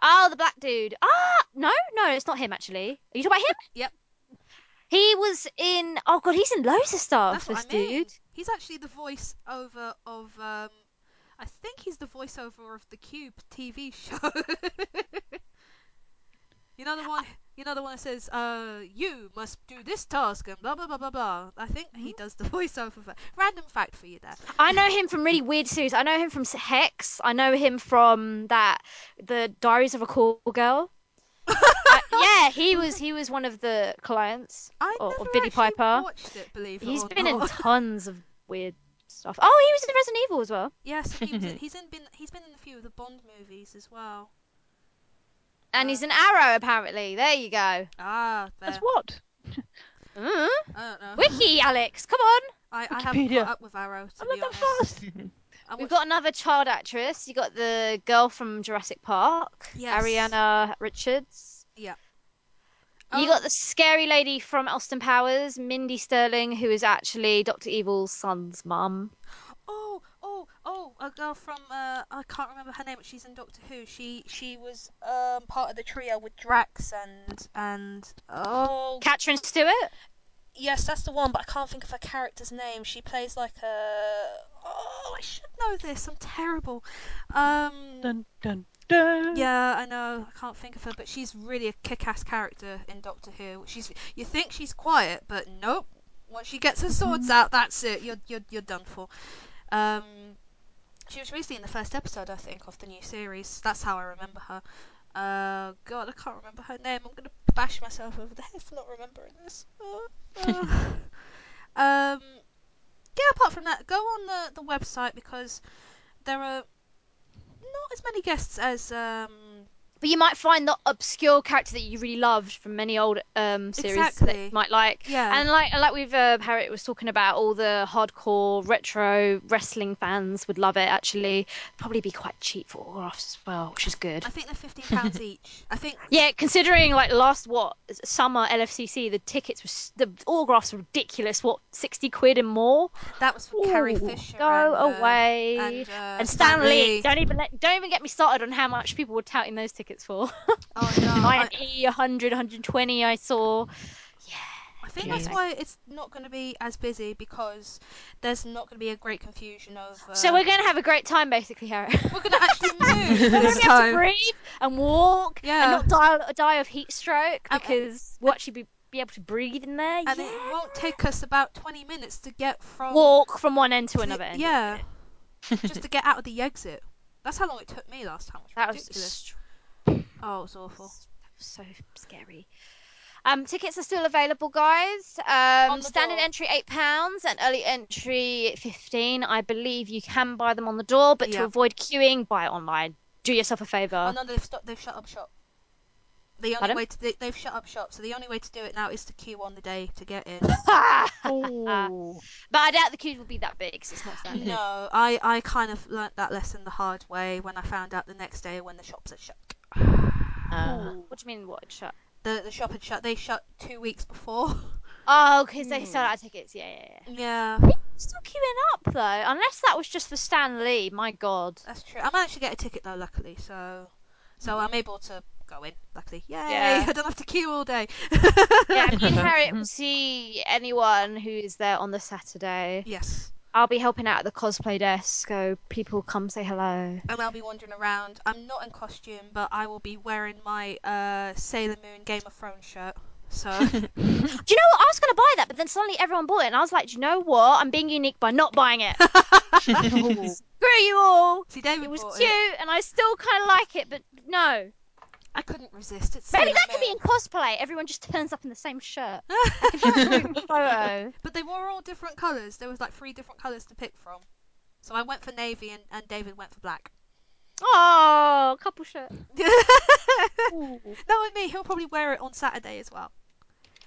oh, the black dude. Ah, no, no, it's not him actually. Are you talking about him? Yep. He was in. Oh god, he's in loads of stuff. That's what this I mean. dude. He's actually the voice over of um, I think he's the voiceover of the Cube TV show. (laughs) you know the one. You know the one that says, "Uh, you must do this task," and blah blah blah blah blah. I think he does the (laughs) voiceover. For... Random fact for you there. I know him from really weird series. I know him from Hex. I know him from that the Diaries of a Call Girl. (laughs) Uh, yeah, he was he was one of the clients. I Or- or never Billie Piper. watched it. Believe it He's or been in (laughs) tons of weird stuff. Oh, he was in Resident Evil as well. yes, he was in, he's in been he's been in a few of the Bond movies as well. And he's an arrow apparently. There you go. Ah, there. That's what? (laughs) Mm. I don't know. Wiki, Alex, come on. I, I haven't Wikipedia. caught up with Arrow to I'm be not that honest. fast. (laughs) I We've watched- got another child actress. You got the girl from Jurassic Park, Yes. Ariana Richards. Yeah. You Oh. got the scary lady from Austin Powers, Mindy Sterling, who is actually Doctor Evil's son's mum. (gasps) (gasps) (gasps) A girl from uh, I can't remember her name, but she's in Doctor Who. She she was um part of the trio with Strax and and oh Catherine Stewart. yes, that's the one, but I can't think of her character's name. She plays like a oh I should know this. I'm terrible. Um Dun dun dun. yeah, I know. I can't think of her, but she's really a kick-ass character in Doctor Who. She's you think she's quiet, but nope. Once she gets her swords out, that's it. You're you're you're done for. Um, she was recently in the first episode, I think, of the new series. That's how I remember her. Uh, God, I can't remember her name. I'm gonna bash myself over the head for not remembering this. Uh, (laughs) uh. um, yeah. Apart from that, go on the the website because there are not as many guests as um But you might find the obscure character that you really loved from many old um, series that you might like. Yeah. And like like we've uh, Harriet was talking about, all the hardcore retro wrestling fans would love it. Actually, probably be quite cheap for autographs as well, which is good. I think they're fifteen pounds (laughs) each. I think Yeah, considering like last what summer LFCC, the tickets were the autographs were ridiculous. What sixty quid and more? that was for Carrie Fisher. Go and, uh, away. And, uh, and Stan Lee. Lee. Don't even let, don't even get me started on how much people were touting those tickets for. (laughs) Oh no. I, 90, 100, 120 I saw. Yeah. I think Yeah. that's why it's not going to be as busy because there's not going to be a great confusion of. Uh, So we're going to have a great time, basically, Harry. we're going (laughs) to actually move We're going to be able to breathe and walk Yeah. and not die, die of heat stroke because we'll actually be, be able to breathe in there. And yeah. it won't take us about 20 minutes to get from. Walk from one end to to- another end. Yeah. just to get out of the exit. That's how long it took me last time. It was (laughs) That was ridiculous. Oh, it's awful. so scary. Um, tickets are still available, guys. Um, standard door. entry eight pounds and early entry fifteen. I believe you can buy them on the door, but to avoid queuing, buy it online. Do yourself a favor. Oh favour. no, they've stopped. They've shut up shop. The only Pardon? way to they, they've shut up shop, so the only way to do it now is to queue on the day to get in. (laughs) Oh. But I doubt the queues will be that big 'cause it's not standard. no, I I kind of learnt that lesson the hard way when I found out the next day when the shops are shut. Uh, What do you mean? What shut? The the shop had shut. They shut two weeks before. (laughs) Oh, because they Hmm. sold out tickets. Yeah, yeah, yeah. yeah, Still queuing up though, unless that was just for Stan Lee. My God. that's true. I managed to get a ticket though, luckily. So so I'm able to go in. Luckily, yay! Yeah. (laughs) I don't have to queue all day. Yeah, me (laughs) and Harriet will see anyone who is there on the Saturday. Yes, I'll be helping out at the cosplay desk, so people come say hello. and I'll be wandering around. I'm not in costume, but I will be wearing my uh, Sailor Moon Game of Thrones shirt. So (laughs) (laughs) Do you know what? I was going to buy that, but then suddenly everyone bought it, and I was like, do you know what? I'm being unique by not buying it. (laughs) Screw you all. see, David It was cute, it. and I still kind of like it, but no. I couldn't resist. It's Maybe Sailor that could be in cosplay. Everyone just turns up in the same shirt. (laughs) I can just take a photo. (laughs) But they were all different colours. There was like three different colours to pick from. So I went for navy and, and David went for black. Oh, couple shirt. (laughs) No, with me. He'll probably wear it on Saturday as well.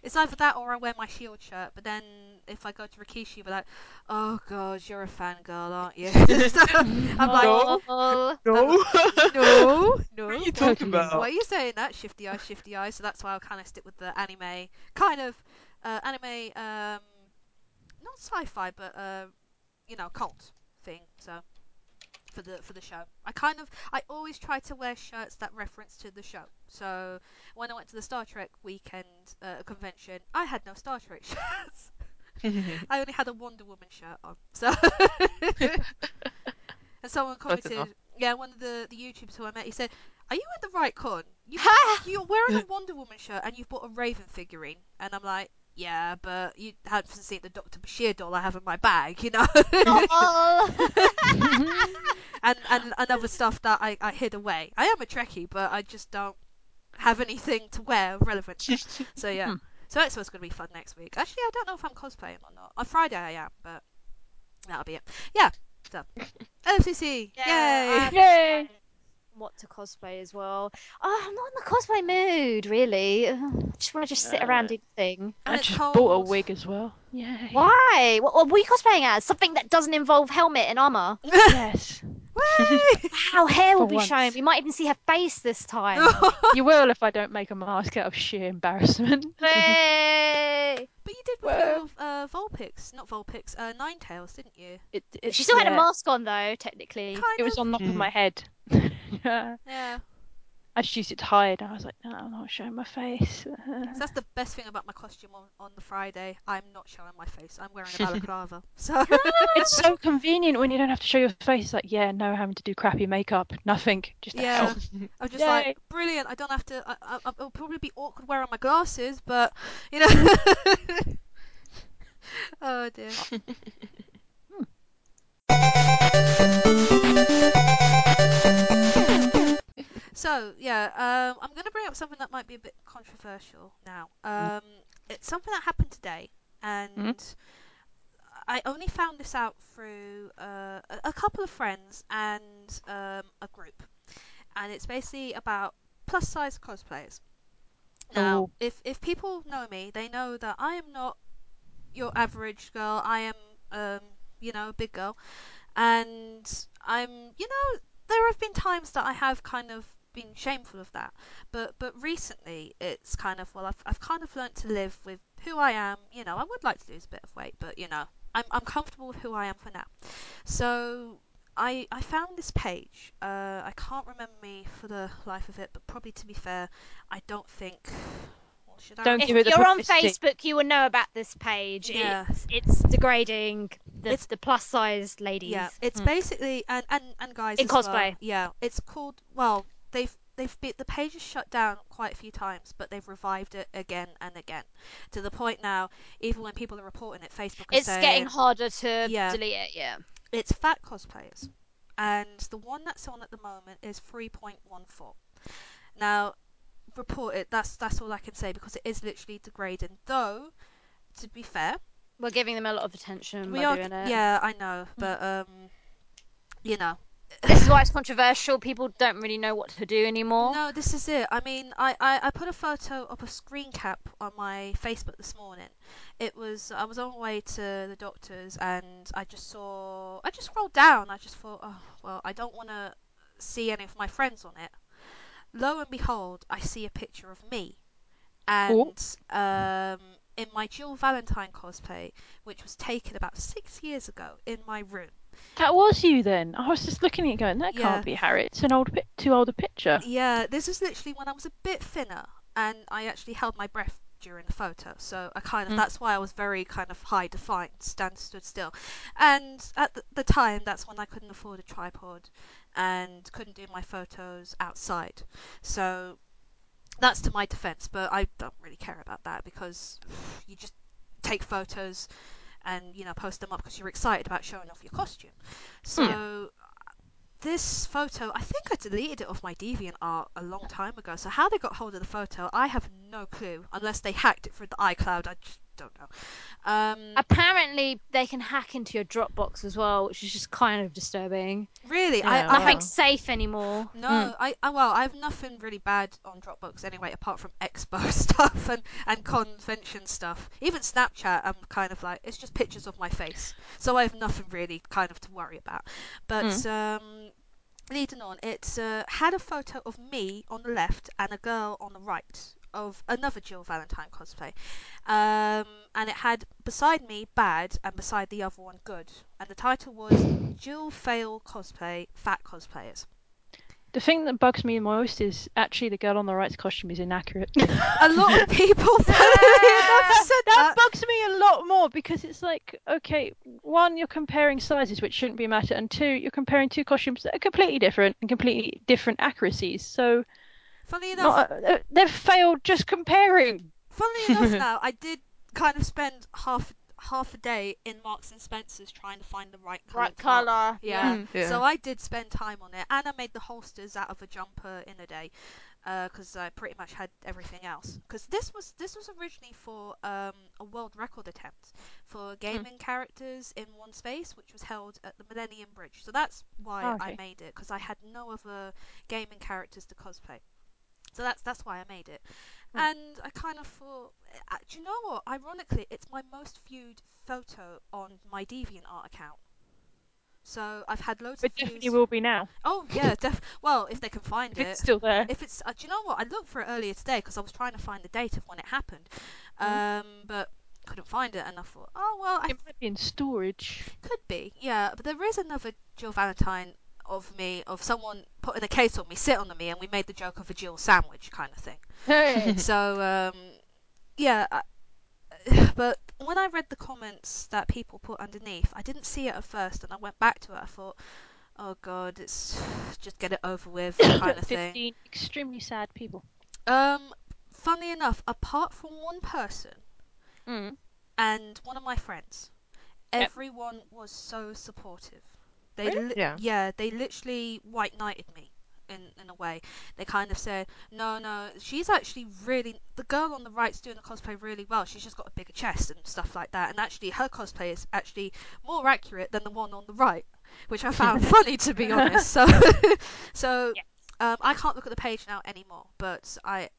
It's either that or I wear my shield shirt. But then if I go to Rikishi, you'll be like, "Oh God, you're a fangirl, aren't you?" (laughs) (laughs) So I'm like, No. No. "No, (laughs) no." What are you talking about? Why are you saying that? Shifty eyes, shifty eyes. So that's why I'll kind of stick with the anime, kind of uh, anime, um, not sci-fi, but uh, you know, cult thing. So for the for the show, I kind of I always try to wear shirts that reference to the show. So when I went to the Star Trek weekend uh, convention, I had no Star Trek shirts. (laughs) I only had a Wonder Woman shirt on. So (laughs) and someone commented, yeah, one of the the YouTubers who I met, he said, "Are you in the right con? You, (laughs) you're wearing a Wonder Woman shirt and you've bought a Raven figurine." And I'm like, "Yeah, but you haven't seen the Doctor Bashir doll I have in my bag, you know." And, and and other stuff that I, I hid away. I am a Trekkie, but I just don't have anything to wear of relevance. so yeah. Hmm. So that's what's going to be fun next week. Actually, I don't know if I'm cosplaying or not. On Friday I am, but that'll be it. Yeah. So (laughs) LFCC. Yeah, Yay. Yay! what to cosplay as well. Oh, I'm not in the cosplay mood, really. Ugh, I just want to just sit around do nothing. And I it's just cold. bought a wig as well. Yay! Why? What, what are you cosplaying as? Something that doesn't involve helmet and armor. (laughs) Yes. Way! Our hair will be once. shown. We might even see her face this time. (laughs) You will if I don't make a mask out of sheer embarrassment. (laughs) Yay! But you did with Well- your uh, Vulpix, not Vulpix, uh, Ninetales, didn't you? It, it, She still had a mask on though, technically. Kind It was of. on top of Mm. my head. (laughs) yeah. Yeah. I just used it to hide. I was like, no, I'm not showing my face. So that's the best thing about my costume on, on the Friday. I'm not showing my face. I'm wearing a (laughs) balaclava. so (laughs) it's so convenient when you don't have to show your face. It's like, yeah, no having to do crappy makeup, nothing, just Yeah. I'm just Yay. like brilliant. I don't have to. I, I, it'll probably be awkward wearing my glasses, but you know. (laughs) oh dear. So yeah, um, I'm going to bring up something that might be a bit controversial now. Um, it's something that happened today, and I only found this out through uh, a- a couple of friends and um, a group, and it's basically about plus size cosplayers. Now, Oh. if if people know me, they know that I am not your average girl. I am, um, you know, a big girl, and I'm, you know, there have been times that I have kind of been shameful of that, but but recently it's kind of well, I've I've kind of learnt to live with who I am. You know, I would like to lose a bit of weight, but you know, I'm I'm comfortable with who I am for now. So. I, I found this page. Uh, I can't remember me for the life of it, but probably to be fair, I don't think. I Don't If give it the you're on. Facebook, you will know about this page. Yeah. It's, it's degrading the, It's- the plus size ladies. Yeah, it's Hmm. basically and and and guys In as well. cosplay. Yeah, it's called. Well, they've they've been, the page is shut down quite a few times, but they've revived it again and again to the point now. Even when people are reporting it, Facebook is It's saying getting harder to Yeah. delete it, yeah. it's fat cosplayers, and the one that's on at the moment is 3.14. Now, report it. That's that's all I can say because it is literally degrading. Though, to be fair, We're giving them a lot of attention we are. Yeah, I know, but um, you know. This is why it's controversial. People don't really know what to do anymore. No, this is it. I mean, I, I, I put a photo of a screen cap on my Facebook this morning. It was I was on my way to the doctor's and I just saw I just scrolled down. I just thought, oh well, I don't want to see any of my friends on it. Lo and behold, I see a picture of me, and um, in my Jill Valentine cosplay, which was taken about six years ago in my room. That was you then. I was just looking at it going, that Yeah. can't be Harry. It's an old, pi- too old a picture. Yeah, this is literally when I was a bit thinner and I actually held my breath during the photo. So I kind of Mm. that's why I was very kind of high defined, stand stood still. And at the, the time, that's when I couldn't afford a tripod and couldn't do my photos outside. So that's to my defense, but I don't really care about that because you just take photos and you know post them up because you're excited about showing off your costume. So hmm. this photo, I think I deleted it off my DeviantArt a long time ago. So how they got hold of the photo, I have no clue. Unless they hacked it through the iCloud, I just don't know. Um, Apparently, they can hack into your Dropbox as well, which is just kind of disturbing. really, Yeah, I, I wow. Nothing's safe anymore. No, Mm. I, I well, I have nothing really bad on Dropbox anyway, apart from expo (laughs) stuff and and convention stuff. Even Snapchat, I'm kind of like it's just pictures of my face, so I have nothing really kind of to worry about. But um, leading on, it uh, had a photo of me on the left and a girl on the right of another Jill Valentine cosplay, um, and it had beside me bad and beside the other one good, and the title was Jill fail cosplay fat cosplayers. The thing that bugs me most is actually the girl on the right's costume is inaccurate. A lot of (laughs) people, (laughs) said that that. bugs me a lot more because it's like, okay, one, you're comparing sizes which shouldn't be a matter, and two, you're comparing two costumes that are completely different and completely different accuracies. So Funnily enough, not, uh, they've failed just comparing. Funnily (laughs) enough, now I did kind of spend half half a day in Marks and Spencers trying to find the right colour. Right color. Yeah. Mm. Yeah. So I did spend time on it, and I made the holsters out of a jumper in a day, because I pretty much had everything else. Because this was this was originally for um, a world record attempt for gaming characters in one space, which was held at the Millennium Bridge. So that's why Oh, I made it, because I had no other gaming characters to cosplay. So that's that's why I made it. And I kind of thought, uh, do you know what? Ironically, it's my most viewed photo on my DeviantArt account. So I've had loads But of views. definitely will be now. Oh yeah, def. Well, if they can find If it. it's still there. If it's, uh, do you know what? I looked for it earlier today because I was trying to find the date of when it happened, Mm. um, but couldn't find it. And I thought, oh well, I It might be in storage. could be, yeah. But there is another Jill Valentine of me, of someone putting a case on me, sit on me, and we made the joke of a Jill sandwich kind of thing. Hey. (laughs) So um, yeah, I, but when I read the comments that people put underneath, I didn't see it at first, and I went back to it. I thought, oh god, it's just get it over with kind of thing. Fifteen extremely sad people. Um, funnily enough, apart from one person Mm. and one of my friends, Yep. everyone was so supportive. They Really? li- Yeah. they literally white knighted me in in a way. They kind of said, "No, no, she's actually really the girl on the right's doing the cosplay really well. She's just got a bigger chest and stuff like that. And actually, her cosplay is actually more accurate than the one on the right." Which I found (laughs) funny to be honest. So, (laughs) (laughs) so Yeah. um, I can't look at the page now anymore. But I,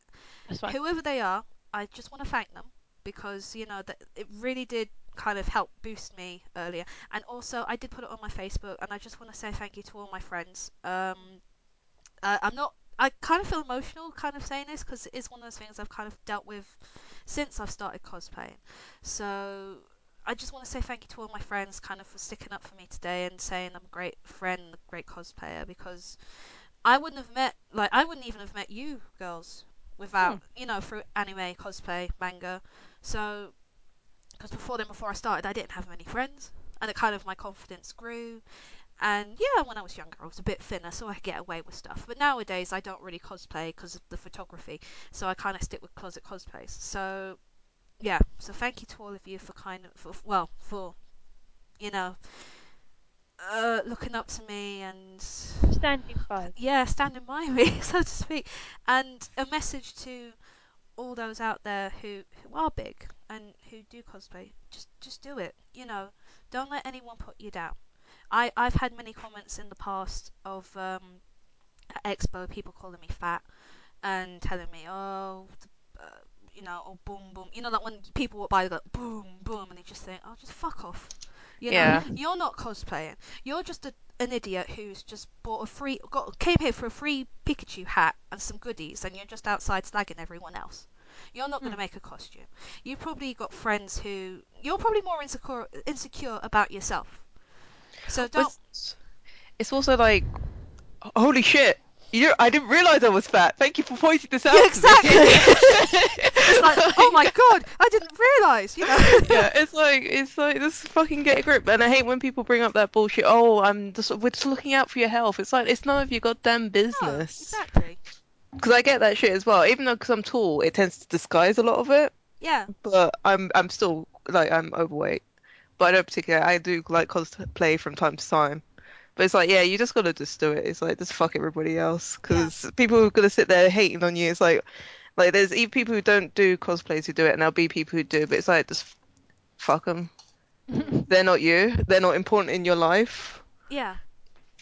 whoever they are, I just want to thank them because you know that it really did kind of helped boost me earlier. And also, I did put it on my Facebook, and I just want to say thank you to all my friends. Um, uh, I'm not. I kind of feel emotional, kind of saying this because it is one of those things I've kind of dealt with since I've started cosplaying. So I just want to say thank you to all my friends, kind of for sticking up for me today and saying I'm a great friend, a great cosplayer because I wouldn't have met like I wouldn't even have met you girls without you know through anime, cosplay, manga. So because before then, before I started, I didn't have many friends, and it kind of my confidence grew. And yeah, when I was younger, I was a bit thinner, so I could get away with stuff. But nowadays, I don't really cosplay because of the photography, so I kind of stick with closet cosplays. So yeah, so thank you to all of you for kind of for, well for you know uh, looking up to me and Standing by. yeah, standing by (laughs) me, so to speak. And a message to all those out there who, who are big and who do cosplay. Just just do it. You know, don't let anyone put you down. I I've had many comments in the past of um, Expo people calling me fat and telling me, oh, uh, you know, oh boom boom. You know, like when people walk by, they go boom boom, and they just think, oh, just fuck off. You know, Yeah. you're not cosplaying. You're just a, an idiot who's just bought a free, got came here for a free Pikachu hat and some goodies, and you're just outside slagging everyone else. You're not going to hmm. make a costume. You've probably got friends who you're probably more insecure insecure about yourself. So don't. It's, it's also like, holy shit! You know, I didn't realize I was fat. Thank you for pointing this out. Yeah, exactly. (laughs) it's like, oh my god, I didn't realise. You know. (laughs) yeah, it's like it's like just fucking get a grip. And I hate when people bring up that bullshit. Oh, I'm just we're just looking out for your health. It's like it's none of your goddamn No, business. exactly. Because I get that shit as well. Even though because I'm tall, it tends to disguise a lot of it. Yeah. But I'm I'm still like I'm overweight. But I don't particularly. I do like cosplay from time to time. But it's like, yeah, you just gotta just do it. It's like just fuck everybody else because people are gonna sit there hating on you. It's like, like there's even people who don't do cosplays who do it, and there'll be people who do. But it's like just fuck them. (laughs) They're not you. They're not important in your life. Yeah.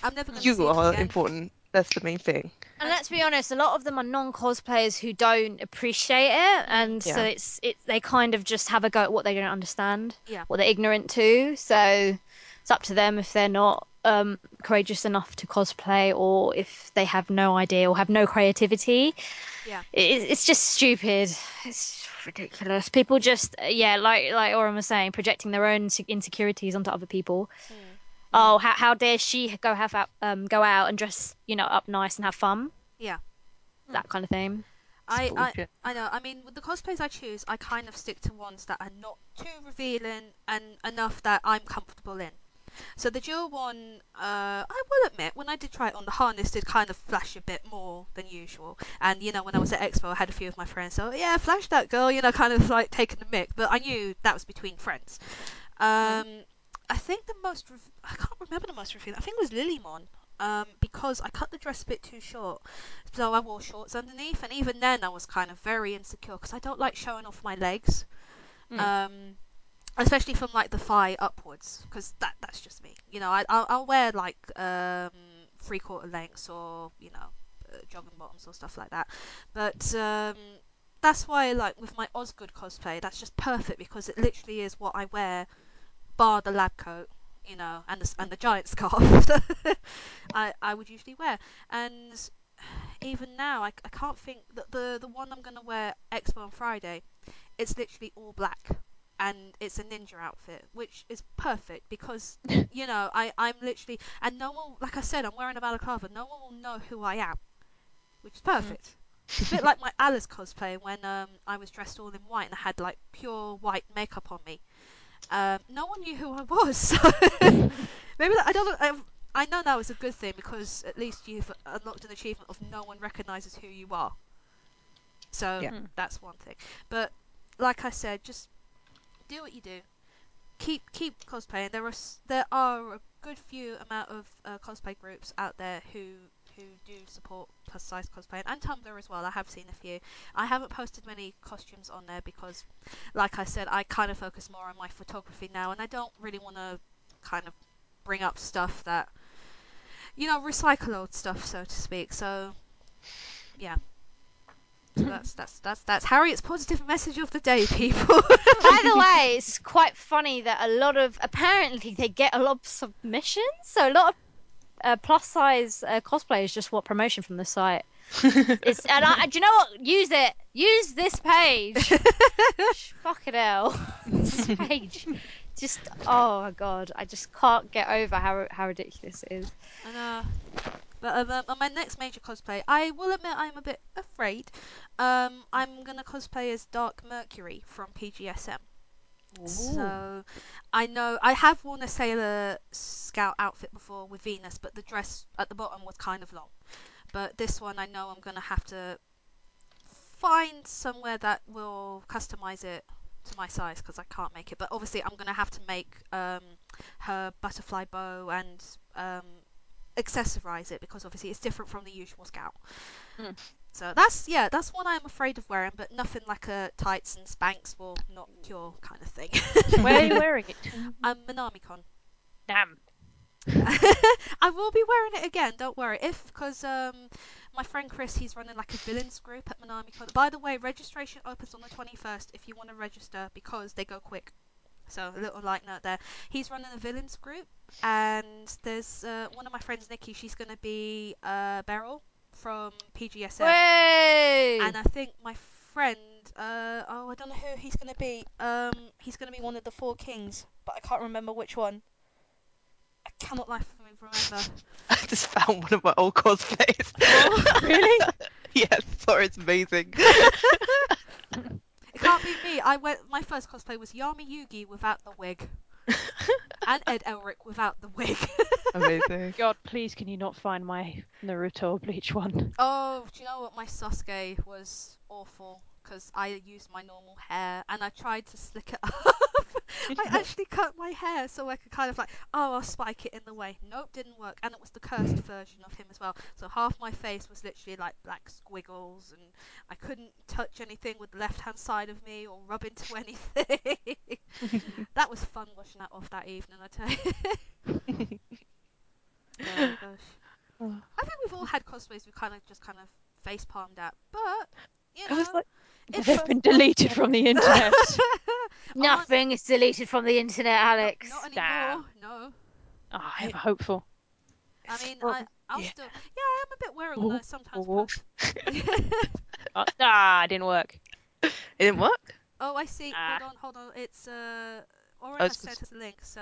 I'm never going to You see them are again. important. That's the main thing. And let's be honest, a lot of them are non-cosplayers who don't appreciate it, and so Yeah. it's it. They kind of just have a go at what they don't understand, Yeah. what they're ignorant to. So it's up to them if they're not um, courageous enough to cosplay, or if they have no idea or have no creativity. Yeah. it, it's just stupid. It's ridiculous. People just yeah, like like Oren was saying, projecting their own insecurities onto other people. oh, how how dare she go have out um go out and dress you know up nice and have fun? Yeah. that kind of thing. I, I. I know. I mean, with the cosplays I choose, I kind of stick to ones that are not too revealing and enough that I'm comfortable in. So the dual one, uh, I will admit, when I did try it on, the harness did kind of flash a bit more than usual. And you know, when I was at Expo, I had a few of my friends, so yeah, flash that girl, you know, kind of like taking the mic. But I knew that was between friends. Um, I think the most, rev- I can't remember the most revealing. I think it was Lilymon. Um, because I cut the dress a bit too short, so I wore shorts underneath, and even then I was kind of very insecure because I don't like showing off my legs, Mm. um, especially from like the thigh upwards, because that that's just me. You know, I I'll, I'll wear like um, three quarter lengths or you know uh, jogging bottoms or stuff like that, but um, that's why like with my Osgood cosplay, that's just perfect because it literally is what I wear, bar the lab coat. You know, and the, and the giant (laughs) scarf (laughs) I, I would usually wear. And even now, I, I can't think that the the one I'm gonna wear Expo on Friday, it's literally all black, and it's a ninja outfit, which is perfect because (laughs) you know I I'm literally and no one like I said I'm wearing a balaclava, no one will know who I am, which is perfect. It's a bit like my (laughs) Alice cosplay when um I was dressed all in white and I had like pure white makeup on me. Um, no one knew who I was. (laughs) So maybe that, I don't know. I, I know now is a good thing because at least you've unlocked an achievement of no one recognizes who you are. So Yeah. That's one thing. But like I said, just do what you do. Keep keep cosplaying. There are there are a good few amount of uh, cosplay groups out there who who do support plus size cosplay and Tumblr as well. I have seen a few. I haven't posted many costumes on there because, like I said, I kind of focus more on my photography now, and I don't really want to kind of bring up stuff that you know recycle old stuff, so to speak. So yeah. So (clears throat) that's that's that's that's Harriet's positive message of the day, people. By the (laughs) way, it's quite funny that a lot of apparently they get a lot of submissions. So a lot of uh, plus size uh, cosplayers just want promotion from the site. (laughs) It's and I, do you know what? Use it. Use this page. (laughs) Fuck it hell. this page. Just oh my god, I just can't get over how how ridiculous it is. And, uh, but um, um, on my next major cosplay, I will admit I'm a bit afraid. Um, I'm gonna cosplay as Dark Mercury from PGSM. So I know I have worn a Sailor Scout outfit before with Venus, but the dress at the bottom was kind of long. But this one, I know I'm gonna have to find somewhere that will customize it to my size because I can't make it. But obviously, I'm gonna have to make um, her butterfly bow and um, accessorize it because obviously it's different from the usual scout. Mm. So that's yeah, that's one I'm afraid of wearing, but nothing like a tights and spanks will not cure kind of thing. Where are you (laughs) wearing it? I'm an Minamicon. Damn. (laughs) I will be wearing it again. Don't worry. If because um my friend Chris he's running like a villains group at Minamicon. By the way, registration opens on the 21st if you want to register because they go quick. So a little light note there. He's running a villains group, and there's uh, one of my friends, Nikki. She's going to be uh, Beryl from PGSM, Way! and I think my friend, uh, oh, I don't know who he's going to be. Um, he's going to be one of the four kings, but I can't remember which one. I cannot lie for me remember. (laughs) I just found one of my old cosplays. Oh, (laughs) really? (laughs) yes, sorry, it's amazing. It can't be me. I went. My first cosplay was Yami Yugi without the wig, (laughs) and Ed Elric without the wig. (laughs) amazing. God, please, can you not find my Naruto Bleach one? Oh, do you know what? My Sasuke was awful because I used my normal hair and I tried to slick it up. (laughs) (laughs) I actually cut my hair so I could kind of like, oh, I'll spike it in the way. Nope, didn't work. And it was the cursed version of him as well. So half my face was literally like black squiggles and I couldn't touch anything with the left hand side of me or rub into (laughs) anything. (laughs) that was fun washing that off that evening, I tell you. oh, gosh. (sighs) I think we've all had cosplays we kind of just kind of face palmed at, but you know, was like they've been deleted from the (laughs) internet. Nothing is deleted from the internet, Alex. Not anymore. Damn. No. oh, ever hopeful. I mean, Well, I, I'll yeah. still. Yeah, I am a bit wary when I sometimes Ooh. post. Oh, ah, didn't work. It didn't work? oh, I see. Ah. Hold on, hold on. It's uh, Oren I has was sent us a link, so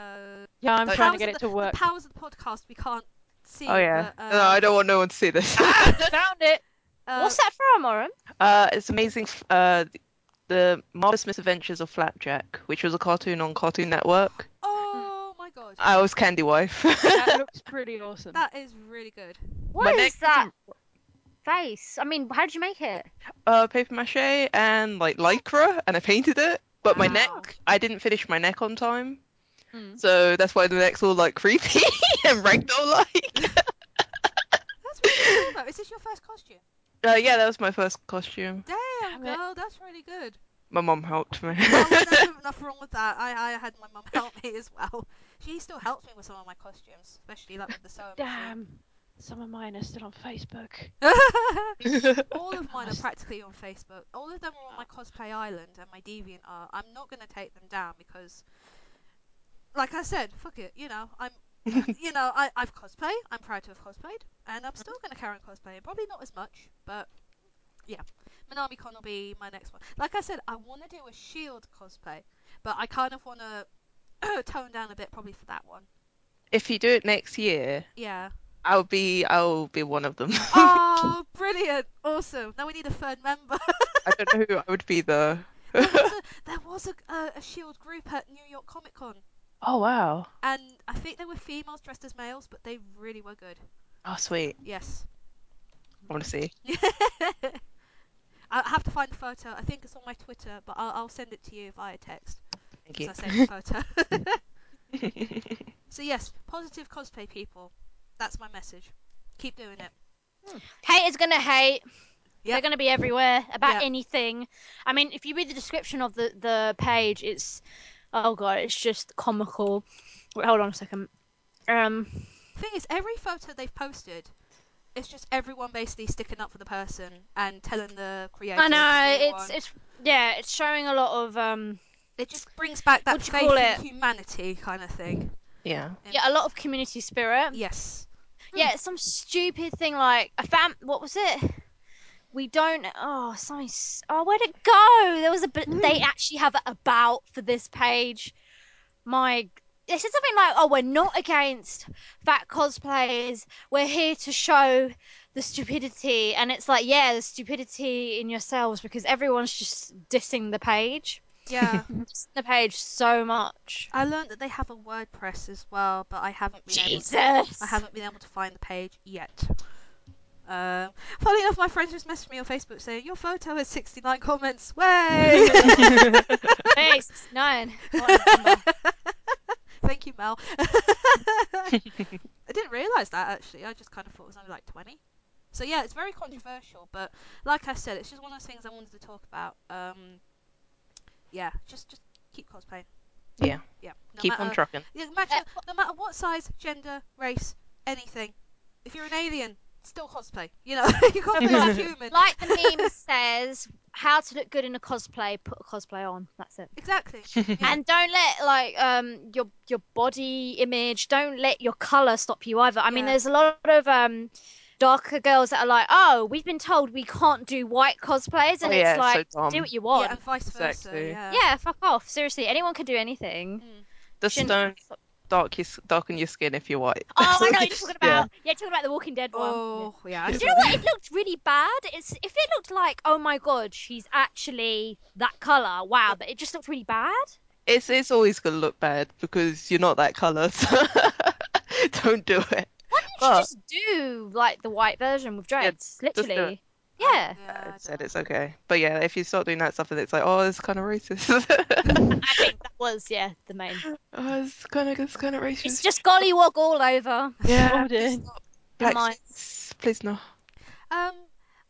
Yeah, I'm Oh, trying to get it the, to work. The powers of the podcast we can't see. Oh yeah. But, no, uh, I don't want no one to see this. (laughs) Found it. Uh, What's that from, Oren? uh, it's amazing. Uh, the Marvelous Misadventures of Flapjack, which was a cartoon on Cartoon Network. Oh my god, I was Candy Wife. (laughs) That looks (laughs) pretty awesome. that is really good. What My is neck that face? I mean, how did you make it? uh, paper mache and like lycra, and I painted it. But my neck, I didn't finish my neck on time, Hmm. so that's why the neck's all like creepy (laughs) and ragdoll-like. That's really cool though. Is this your first costume? Uh, yeah, that was my first costume. Damn, Damn it. girl, that's really good. My mom helped me. Oh, well, there's (laughs) nothing wrong with that. I, I had my mum help me as well. She still helps me with some of my costumes, especially like with the sewing Damn. Some of mine are still on Facebook. (laughs) All of mine are practically on Facebook. All of them are on my cosplay island and my deviant art. I'm not gonna take them down because, like I said, fuck it. You know, I'm, (laughs) you know, I, I've cosplay. I'm proud to have cosplayed, and I'm still gonna carry on cosplaying. Probably not as much, but yeah. MinamiCon will be my next one. Like I said, I want to do a Shield cosplay, but I kind of want (clears throat) to tone down a bit probably for that one. if you do it next year, Yeah. I'll be I'll be one of them. (laughs) Oh, (laughs) brilliant! Awesome. Now we need a third member. I don't know who I would be though. there was a, there was a, a, a Shield group at New York Comic Con, Oh wow. and I think they were females dressed as males, but they really were good. oh sweet, Yes. I want to see. (laughs) I have to find the photo. I think it's on my Twitter, but I'll, I'll send it to you via text Thank you. because I saved the photo. (laughs) so yes, positive cosplay people. That's my message. Keep doing it. Hmm. Hate is gonna hate. They're gonna be everywhere about Yep. anything. I mean, if you read the description of the the page, it's oh god, it's just comical. Wait, hold on a second. Um, thing is, every photo they've posted, it's just everyone basically sticking up for the person and telling the creator. I to know it's one. it's yeah, it's showing a lot of um It just brings back that What faith call in it? humanity kind of thing. yeah. yeah a lot of community spirit. Yes. Yeah, some stupid thing like a fam. What was it? We don't. Oh, something. Oh, where'd it go? There was a. bit They mm. actually have it about for this page. My. It said something like, "Oh, we're not against fat cosplayers. We're here to show the stupidity." And it's like, yeah, the stupidity in yourselves because everyone's just dissing the page. Yeah. (laughs) Dissing the page so much. I learned that they have a WordPress as well, but I haven't been able Jesus. to. I haven't been able to find the page yet. Um, funny enough, my friends just messaged me on Facebook saying your photo has 69 comments. Way! (laughs) Hey, (laughs) 69. (laughs) What a number. Thank you, Mel. I didn't realise that actually. I just kind of thought it was only like 20. So yeah, it's very controversial, but like I said, it's just one of those things I wanted to talk about. Um, yeah, just just keep cosplaying. Yeah. Yeah. No Keep matter, on trucking. Yeah, no matter, no matter what size, gender, race, anything. If you're an alien, still cosplay. You know, (laughs) you can't be a (laughs) human. Like the meme (laughs) says, how to look good in a cosplay, put a cosplay on. That's it. Exactly. And don't let like um your your body image, don't let your color stop you either. I mean, there's a lot of um darker girls that are like, oh, we've been told we can't do white cosplays, and Oh, yeah, it's like, so do what you Yeah, want. and vice versa. Exactly. Yeah. Yeah, fuck off. Seriously, anyone can do anything. Just Shouldn't- don't dark your, darken your skin if you're white. Oh, I know That's what all. you're (laughs) talking about. Yeah, talking about the Walking Dead one. Oh, yeah. I Do you know what? It looked really bad. It's if it looked like, oh my god, she's actually that color. Wow, but it just looked really bad. It's it's always gonna look bad because you're not that colour. So (laughs) don't do it. Why didn't But- you just do like the white version with dreads? just do it. Literally. Yeah. Yeah, I I said it's okay. But yeah, if you start doing that stuff, and it's like, oh, it's kind of racist. (laughs) I think that (laughs) was yeah the main. oh, it's kind of it's kind of racist. It's just gollywog all over. yeah. Oh, dear. please stop. Black please no. Um,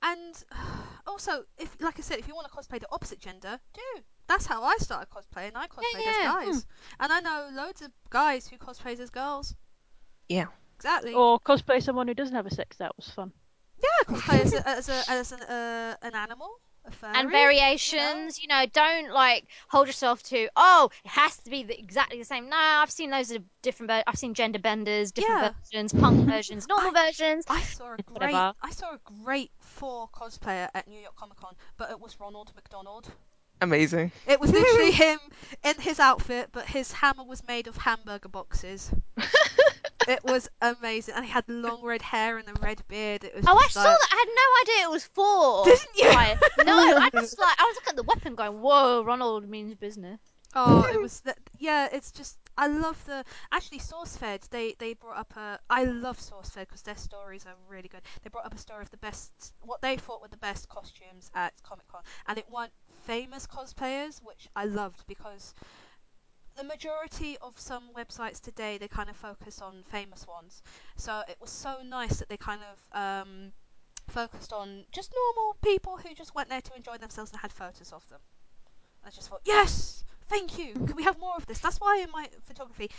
and (sighs) also, if like I said, if you want to cosplay the opposite gender, do. That's how I started cosplaying. I cosplayed yeah. as guys, and I know loads of guys who cosplays as girls. Yeah. Exactly. Or cosplay someone who doesn't have a sex. That was fun. Yeah, cosplay as a, as a, as an uh, an animal. And variations, you know, don't like hold yourself to oh, it has to be the, exactly the same. No, I've seen loads of different. ver- I've seen gender benders, different Yeah. versions, punk (laughs) versions, normal versions. I saw a great Whatever. I saw a great Thor cosplayer at New York Comic Con, but it was Ronald McDonald. Amazing. It was literally (laughs) him in his outfit, but his hammer was made of hamburger boxes. (laughs) it was amazing, and he had long red hair and a red beard. It was Oh, I saw like- that. I had no idea it was Thor. Didn't you? Right. No, I (laughs) just like I was looking at the weapon, going, "Whoa, Ronald means business." Oh, it was. Yeah, it's just I love the actually SourceFed. They they brought up a. I love SourceFed because their stories are really good. They brought up a story of the best, what they thought were the best costumes at Comic Con, and it won famous cosplayers, which I loved because the majority of some websites today they kind of focus on famous ones. So it was so nice that they kind of um, focused on just normal people who just went there to enjoy themselves and had photos of them. I just thought, yes, thank you. Can we have more of this? That's why in my photography,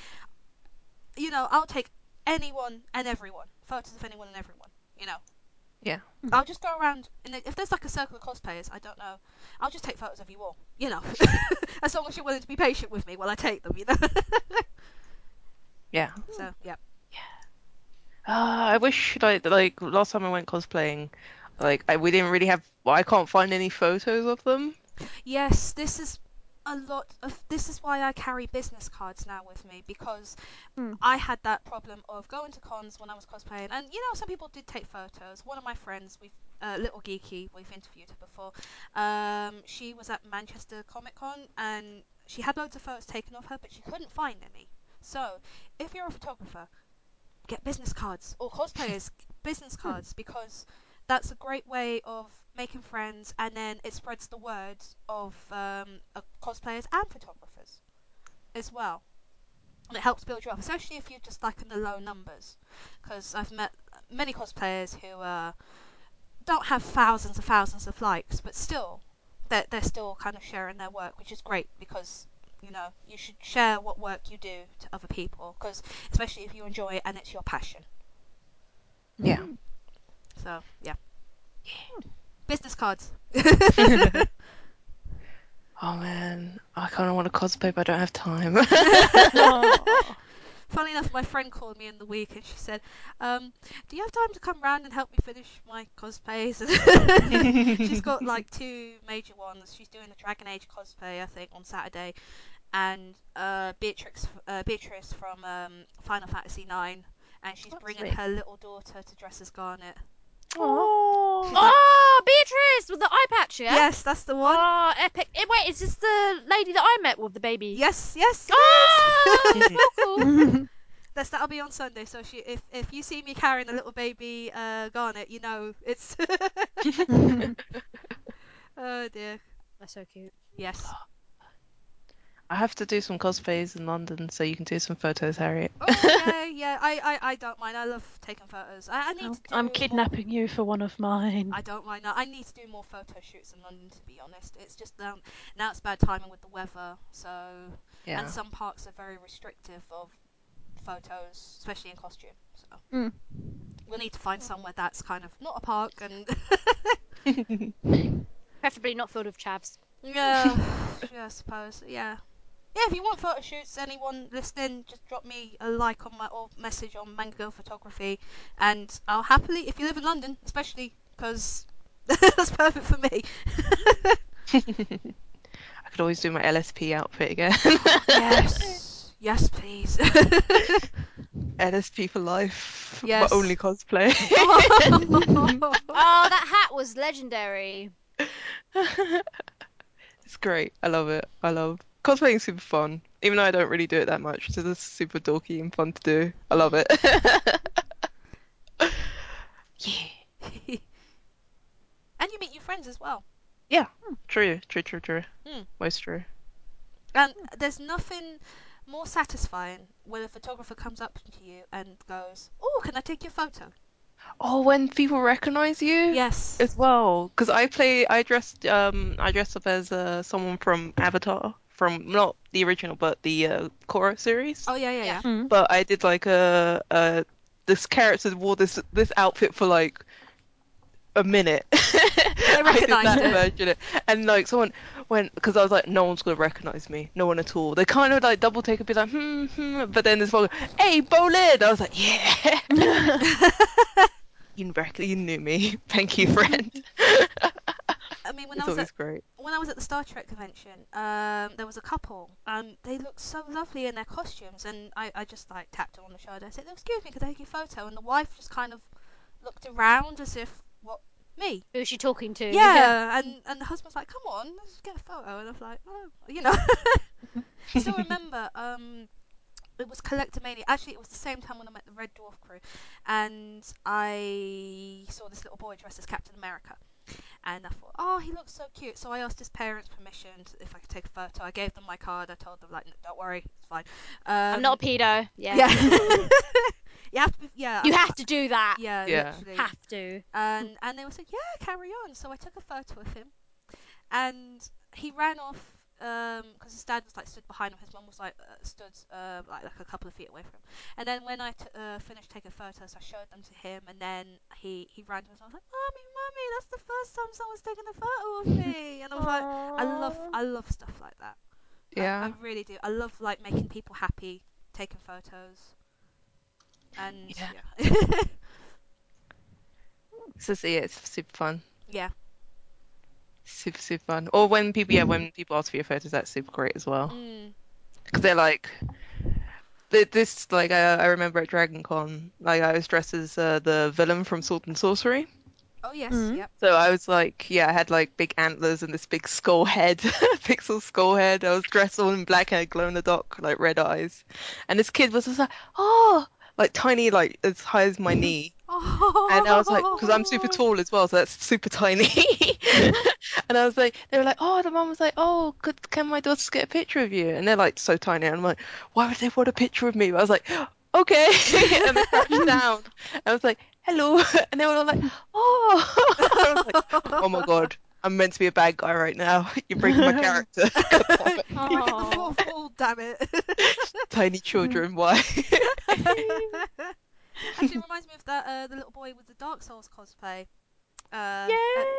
you know, I'll take anyone and everyone, photos of anyone and everyone. You know. Yeah. I'll just go around, and if there's like a circle of cosplayers, I don't know, I'll just take photos of you all. You know, (laughs) as long as you're willing to be patient with me while I take them. You know. (laughs) Yeah. so yeah. Yeah. Ah, I wish like like last time I went cosplaying, like I we didn't really have. Well, I can't find any photos of them. Yes, this is a lot of this is why I carry business cards now with me because Hmm. I had that problem of going to cons when I was cosplaying and you know some people did take photos. One of my friends, we've uh, little geeky, we've interviewed her before. Um, she was at Manchester Comic Con and she had loads of photos taken of her, but she couldn't find any. So if you're a photographer, get business cards or cosplayers (laughs) business cards because that's a great way of making friends and then it spreads the word of um, uh, cosplayers and photographers as well and it helps build you up especially if you're just like in the low numbers because i've met many cosplayers who uh, don't have thousands and thousands of likes but still they're, they're still kind of sharing their work which is great because you know you should share what work you do to other people because especially if you enjoy it and it's your passion Yeah. so yeah business cards (laughs) Oh man, I kind of want to cosplay, but I don't have time. (laughs) (laughs) Aw. Funnily enough, my friend called me in the week and she said, um, "Do you have time to come round and help me finish my cosplays?" (laughs) She's got (laughs) like two major ones. She's doing the Dragon Age cosplay, I think, on Saturday, and uh, Beatrix, uh, Beatrice from um, Final Fantasy IX, and she's That's bringing sweet. her little daughter to dress as Garnet. Oh. Oh, Beatrice with the eye patch, yeah. Yes, that's the one. Oh, epic! Eh, wait, is this the lady that I met with the baby? Yes, yes. it Oh, is. (laughs) cool. (laughs) That's that'll be on Sunday. So she, if if you see me carrying a little baby uh, Garnet, you know it's. (laughs) oh dear. That's so cute. Yes. (gasps) I have to do some cosplays in London, so you can do some photos, Harriet. Oh yeah, (laughs) yeah. I, I, I don't mind. I love taking photos. I, I need I'm, to I'm more- kidnapping you for one of mine. I don't mind. that. I need to do more photo shoots in London. To be honest, it's just um, now it's bad timing with the weather. So Yeah. and some parks are very restrictive of photos, especially in costume. So Mm. we'll need to find somewhere that's kind of not a park and (laughs) (laughs) Preferably not filled with chavs. yeah, yeah, I suppose. Yeah. Yeah, if you want photo shoots, anyone listening, just drop me a like on my or message on Manga Girl Photography, and I'll happily, if you live in London, especially, because (laughs) that's perfect for me. (laughs) I could always do my LSP outfit again. yes, (laughs) yes, please. LSP for life. Yes. But only cosplay. Oh, that hat was legendary. it's great. I love it. I love cosplaying. is Super fun. Even though I don't really do it that much, it's just super dorky and fun to do. I love it. (laughs) yeah. (laughs) and you meet your friends as well. Yeah, true. True. True. True. Hmm. Most true. And there's nothing more satisfying when a photographer comes up to you and goes, "Oh, can I take your photo?" Oh, when people recognize you. Yes. as well because I play I dressed um I dressed up as uh, someone from Avatar from not the original but the uh, Korra series. Oh yeah, yeah, yeah. Mm. but I did like a, a this character wore this this outfit for like a minute. (laughs) I did recognised that it. version and like someone went because I was like no one's gonna recognize me. No one at all. They kind of like double take and be like hmm, hmm. But then this one hey Bolin! I was like yeah. (laughs) (laughs) You, rec- you knew me. Thank you friend. I mean, when it's I was always at great when I was at the Star Trek convention, um, there was a couple, and they looked so lovely in their costumes, and I, I just like tapped her on the shoulder. I said, "Excuse me, could I take your photo?" And the wife just kind of looked around as if, "What? Me?" Who's she talking to? Yeah, and and the husband's like, "Come on, let's get a photo," and I was like, "Oh, you know." (laughs) I still (laughs) remember. Um, it was Collectormania. Actually, it was the same time when I met the Red Dwarf crew, and I saw this little boy dressed as Captain America. And I thought, oh, he looks so cute. So I asked his parents permission to, if I could take a photo. I gave them my card. I told them like, "No, don't worry, it's fine. Um, I'm not a pedo. Yeah. Yeah. (laughs) you have to. Be, yeah. You I- have to do that. Yeah. Yeah. Literally. Have to. And and they were like, yeah, carry on. So I took a photo of him, and he ran off because his dad was like stood behind him. His mum was like uh, stood uh, like like a couple of feet away from him. And then when I t- uh, finished taking photos, I showed them to him, and then he he ran to us. and I was like, "Mommy, mommy, that's the first time someone's taken a photo of me." And I was like, "I love I love stuff like that. Yeah. I, really do. I love like making people happy, taking photos, and Yeah. yeah, (laughs) So, yeah, it's super fun. yeah. Super, super fun. Or when people, yeah, when people ask for your photos, that's super great as well. Mm. Because they're like, th- this, like, I, I remember at Dragon Con, like, I was dressed as uh, the villain from Sword and Sworcery. Oh yes, Mhm. yep. So I was like, yeah, I had like big antlers and this big skull head, (laughs) pixel skull head. I was dressed all in black hair, glow in the dark, like red eyes. And this kid was just like, oh, like tiny, like as high as my knee. And I was like, because I'm super (laughs) tall as well, so that's super tiny. (laughs) and I was like, they were like, oh, the mum was like, oh, could, can my daughters get a picture of you? And they're like so tiny. And I'm like, why would they want a picture of me? But I was like, (gasps) okay. (laughs) and they crouched down. I was like, hello. And they were all like, oh. I was like, oh my god, I'm meant to be a bad guy right now. (laughs) You're breaking my (laughs) character. (laughs) Breaking the Aw. fourth wall, damn it. Tiny children, why? Actually, it reminds me of that uh, the little boy with the Dark Souls cosplay. Uh, at,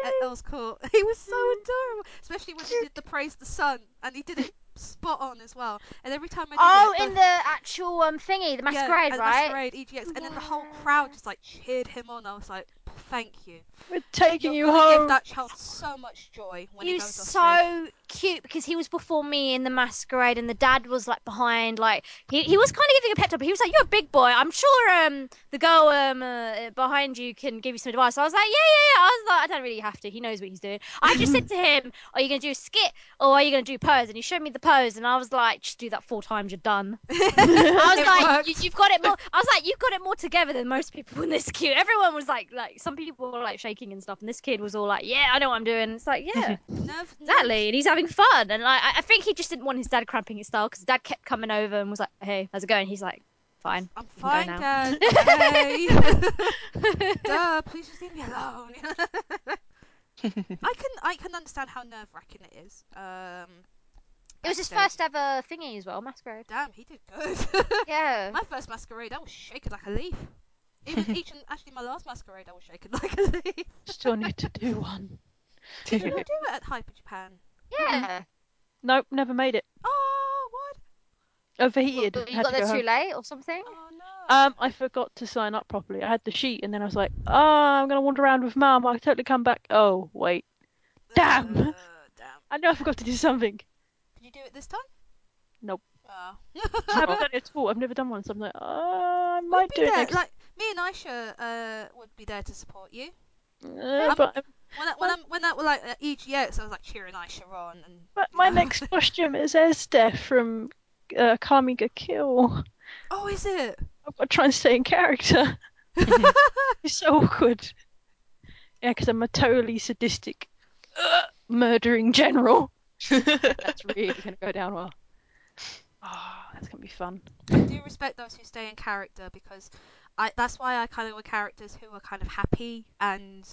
at Yay! Earl's Court. He was so adorable, especially when he did the praise the sun, and he did it spot on as well. And every time I did Oh, it, in the actual um thingy, the masquerade, and right? Masquerade EGX, and then the whole crowd just like cheered him on. I was like, thank you. We're taking You're you gonna give home. that child so much joy when He he was goes off stage. so cute because he was before me in the masquerade, and the dad was like behind. Like he, he was kind of giving a pep talk, but he was like, "You're a big boy. I'm sure um the girl um uh, behind you can give you some advice." I was like, "Yeah, yeah, yeah." I was like, "I don't really have to. He knows what he's doing." I just said to him, "Are you gonna do a skit or are you gonna do pose?" And he showed me the pose, and I was like, "Just do that four times. You're done." (laughs) I was It like, you, "You've got it more." I was like, "You've got it more together than most people in this queue." Everyone was like, like some people were like shaking and stuff, and this kid was all like, "Yeah, I know what I'm doing." It's like, yeah. (laughs) Nerve, Exactly, and he's having fun, and like I, I think he just didn't want his dad cramping his style because dad kept coming over and was like, "Hey, how's it going?" He's like, "Fine." I'm can go fine, now. Dad. (laughs) Okay. (laughs) Duh, please just leave me alone. I can I can understand how nerve wracking it is. Um, It was his backstage. first ever thingy as well, masquerade. Damn, he did good. Yeah. my first masquerade, I was shaking like a leaf. Even (laughs) each and actually my last masquerade, I was shaking like (laughs) a leaf. Still need to do one. (laughs) Did you not do it at Hyper Japan? Yeah. Nope, never made it. Oh, what? Overheated. Well, you had got to there go too late or something? Oh no. Um, I forgot to sign up properly. I had the sheet, and then I was like, "Oh, I'm gonna wander around with Mum. I'll totally come back." Oh, wait, damn. Uh, damn. I know I forgot to do something. Did you do it this time? Nope. Oh. I haven't done it at all. I've never done one, so I'm like, "Oh, I might We'd do be it next." Like me and Aisha uh, would be there to support you. Uh, but, When I, when I, when that were like at EGX, I was like cheering Aisha on and. but my know. next costume is Esdeath from uh, Akame ga Kill. Oh, is it? I've got to try and stay in character. (laughs) It's so awkward. Yeah, because I'm a totally sadistic, uh, murdering general. That's really gonna go down well. Oh, (laughs) that's gonna be fun. I do respect those who stay in character because I that's why I kind of with characters who are kind of happy and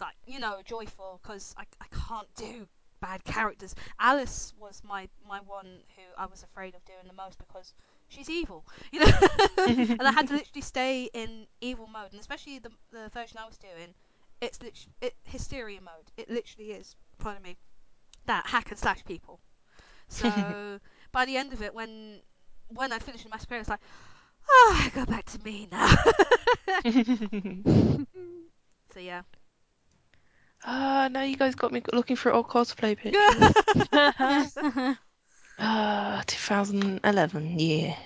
like you know joyful because I, I can't do bad characters. Alice was my my one who I was afraid of doing the most because she's evil, you know, (laughs) and I had to (laughs) literally stay in evil mode, and especially the the version I was doing, it's literally it, hysteria mode. It literally is. Pardon me, that hack and slash people. So (laughs) by the end of it, when when I finished the masquerade, I was like, oh, go back to me now. (laughs) so yeah, Ah, now you guys got me looking for old cosplay (laughs) pictures. oh Ah, 2011, yeah.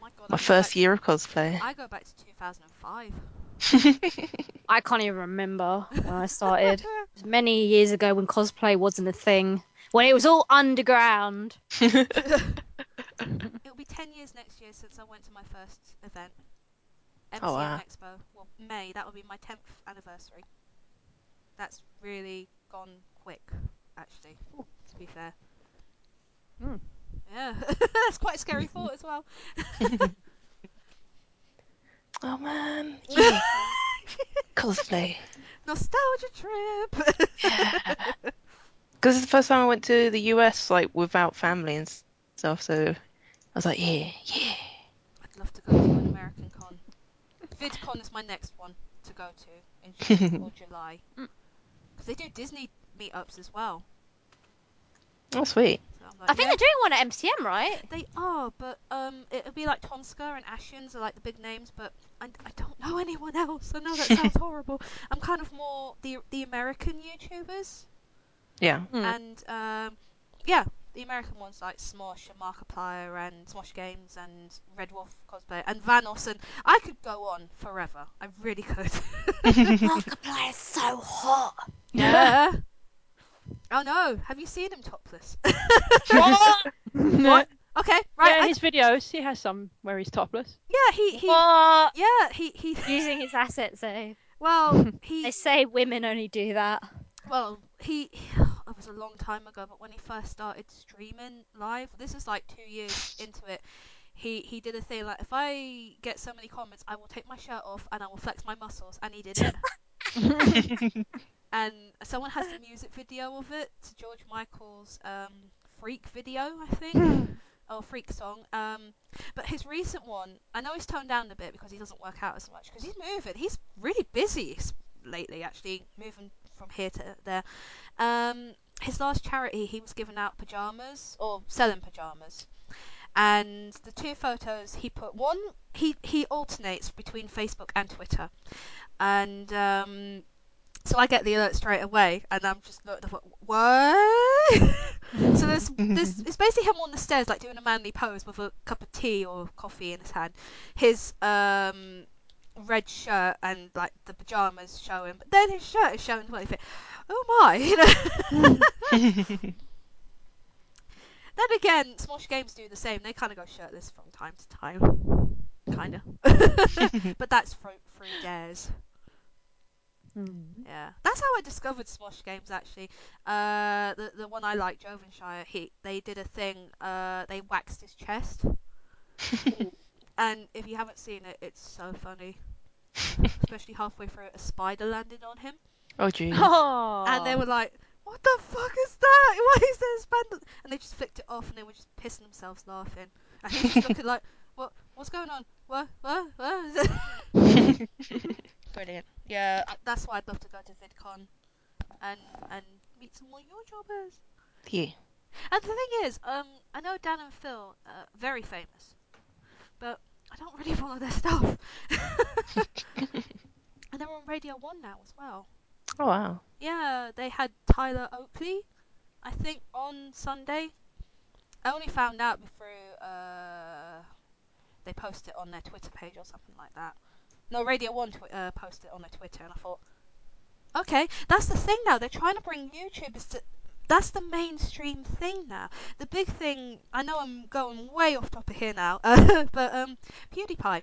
my god. My go first back- year of cosplay. I go back to 2005. (laughs) I can't even remember when I started. It was many years ago when cosplay wasn't a thing. When it was all underground. It'll be 10 years next year since I went to my first event. MCM (laughs) Oh, wow. Expo. Well, May. That will be my 10th anniversary. That's really gone quick, actually, to be fair. Hmm. Yeah, (laughs) that's quite a scary thought as well. (laughs) oh man, yeah, cosplay. Nostalgia trip. yeah. Because it's the first time I went to the US like without family and stuff, so was like, yeah, yeah. I'd love to go to an American con. VidCon is my next one to go to in (laughs) June or July. Mm. Because they do Disney meetups as well. Oh sweet. So I'm like, I think yeah, they're doing one at MCM, right? they are, but um, it'll be like Tomska and Ashens are like the big names, but I, I don't know anyone else. I know that sounds (laughs) horrible. I'm kind of more the the American YouTubers. Yeah. Hmm. and um, yeah, the American ones like Smosh and Markiplier and Smosh Games and Red Wolf cosplay and Vanoss and I could go on forever. I really could. (laughs) Markiplier is so hot. yeah. Oh no, have you seen him topless? (laughs) What? what? Okay, right. yeah, in I- his videos, he has some where he's topless. yeah, he he. what? Yeah, he he. (laughs) Using his assets, eh? Well, he They say women only do that. Well, he it was a long time ago, but when he first started streaming live, this is like two years into it. He he did a thing like if I get so many comments, I will take my shirt off and I will flex my muscles, and he did it. (laughs) and someone has the music video of it to George Michael's um, Freak video, I think, (laughs) or Freak song. Um, but his recent one, I know he's toned down a bit because he doesn't work out as much because he's moving. He's really busy lately, actually, moving from here to there. Um, his last charity, he was giving out pajamas or selling pajamas. And the two photos he put one, he he alternates between Facebook and Twitter, and um, so I get the alert straight away, and I'm just up, what? (laughs) so there's (laughs) this it's basically him on the stairs like doing a manly pose with a cup of tea or coffee in his hand. His um red shirt and like the pajamas showing, but then his shirt is showing you think, Oh my! (laughs) You know. (laughs) then again, Smosh Games do the same. They kind of go shirtless from time to time, kind of. (laughs) but that's through through dares. Yeah, that's how I discovered Smosh Games. Actually, uh, the the one I like, Jovenshire, he they did a thing. Uh, they waxed his chest, and if you haven't seen it, it's so funny. Especially halfway through, a spider landed on him, oh (laughs) jeez. And they were like, "What the fuck is that? (laughs) Why is there a spider?" And they just flicked it off, and they were just pissing themselves laughing. And he was just looking like, (laughs) "What? What's going on? What? What? What?" Brilliant. Yeah, that's why I'd love to go to VidCon and and meet some more YouTubers. yeah. And the thing is, um, I know Dan and Phil are very famous, but I don't really follow their stuff. (laughs) and they're on Radio One now as well. Oh wow. Yeah, they had Tyler Oakley, I think, on Sunday. I only found out through uh, they posted it on their Twitter page or something like that. No, Radio One tw- uh, posted it on their Twitter, and I thought, okay, that's the thing now. They're trying to bring YouTubers to. That's the mainstream thing now. The big thing. I know I'm going way off topic here now, (laughs) but um, PewDiePie,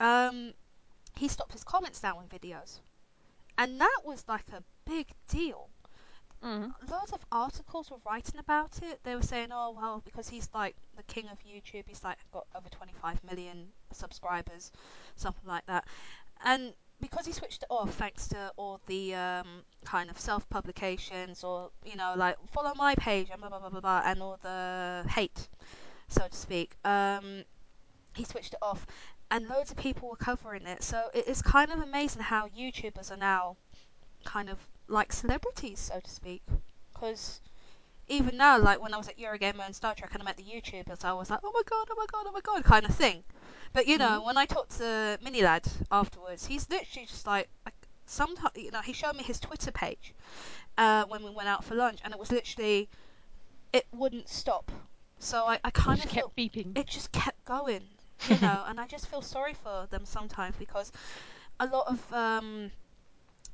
um, he stopped his comments now on videos, and that was like a big deal Mm. loads of articles were writing about it. They were saying, "Oh well, because he's like the king of YouTube. He's like got over 25 million subscribers, something like that." And because he switched it off, thanks to all the um, kind of self-publications, or you know, like follow my page and blah blah blah blah, blah and all the hate, so to speak. Um, he switched it off, and loads of people were covering it. So it is kind of amazing how YouTubers are now kind of like celebrities, so to speak. Because even now, like when I was at Eurogamer and Star Trek and I met the YouTubers, I was like, oh my god, oh my god, oh my god, kind of thing. But you know, when I talked to MiniLadd afterwards, he's literally just like, like sometimes you know he showed me his Twitter page uh, when we went out for lunch, and it was literally it wouldn't stop. So I, I kind of kept beeping. it just kept going, you (laughs) know, and I just feel sorry for them sometimes because a lot of um,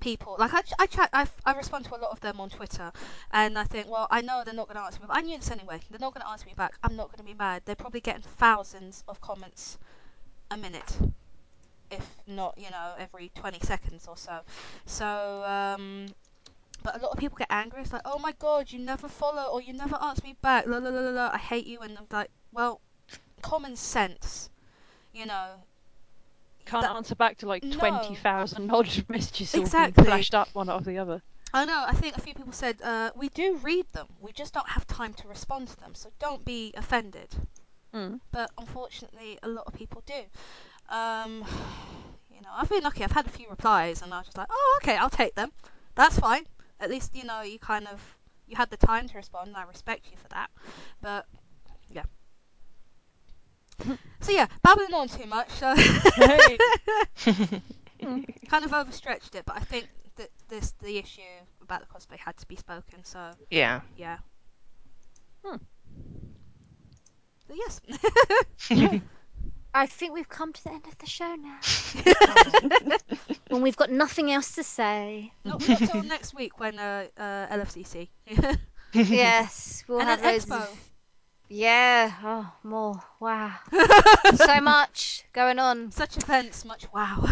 people, like I, I chat, I, I respond to a lot of them on Twitter, and I think, well, I know they're not going to answer me, but I knew this anyway. They're not going to answer me back. I'm not going to be mad. They're probably getting thousands of comments a minute, if not, you know, every 20 seconds or so. So, um, but a lot of people get angry. It's like, oh my god, you never follow or you never answer me back. La la la la. I hate you. And I'm like, well, common sense, you know. Can't that- answer back to like No. 20,000 (laughs) odd messages all Exactly. being flashed up one after the other. I know. I think a few people said uh, we do read them. We just don't have time to respond to them. So don't be offended. Mm. But unfortunately, a lot of people do. Um, (sighs) you know, I've been lucky. I've had a few replies, and I was just like, oh, okay, I'll take them. That's fine. At least you know you kind of you had the time to respond, and I respect you for that. But yeah. (laughs) So yeah, babbling on too much. So (laughs) kind of overstretched it, but I think that this the issue about the cosplay had to be spoken. So Yeah. yeah. Hmm. But yes. (laughs) I think we've come to the end of the show now. when we've got nothing else to say. not, not till next week when uh, uh, LFCC. Yes, we'll and have then loads Expo. Of Yeah. Oh, more. Wow. (laughs) so much going on. Such events, much wow.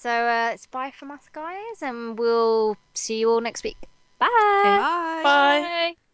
So uh, it's bye from us, guys, and we'll see you all next week. Bye. Bye. Bye. Bye.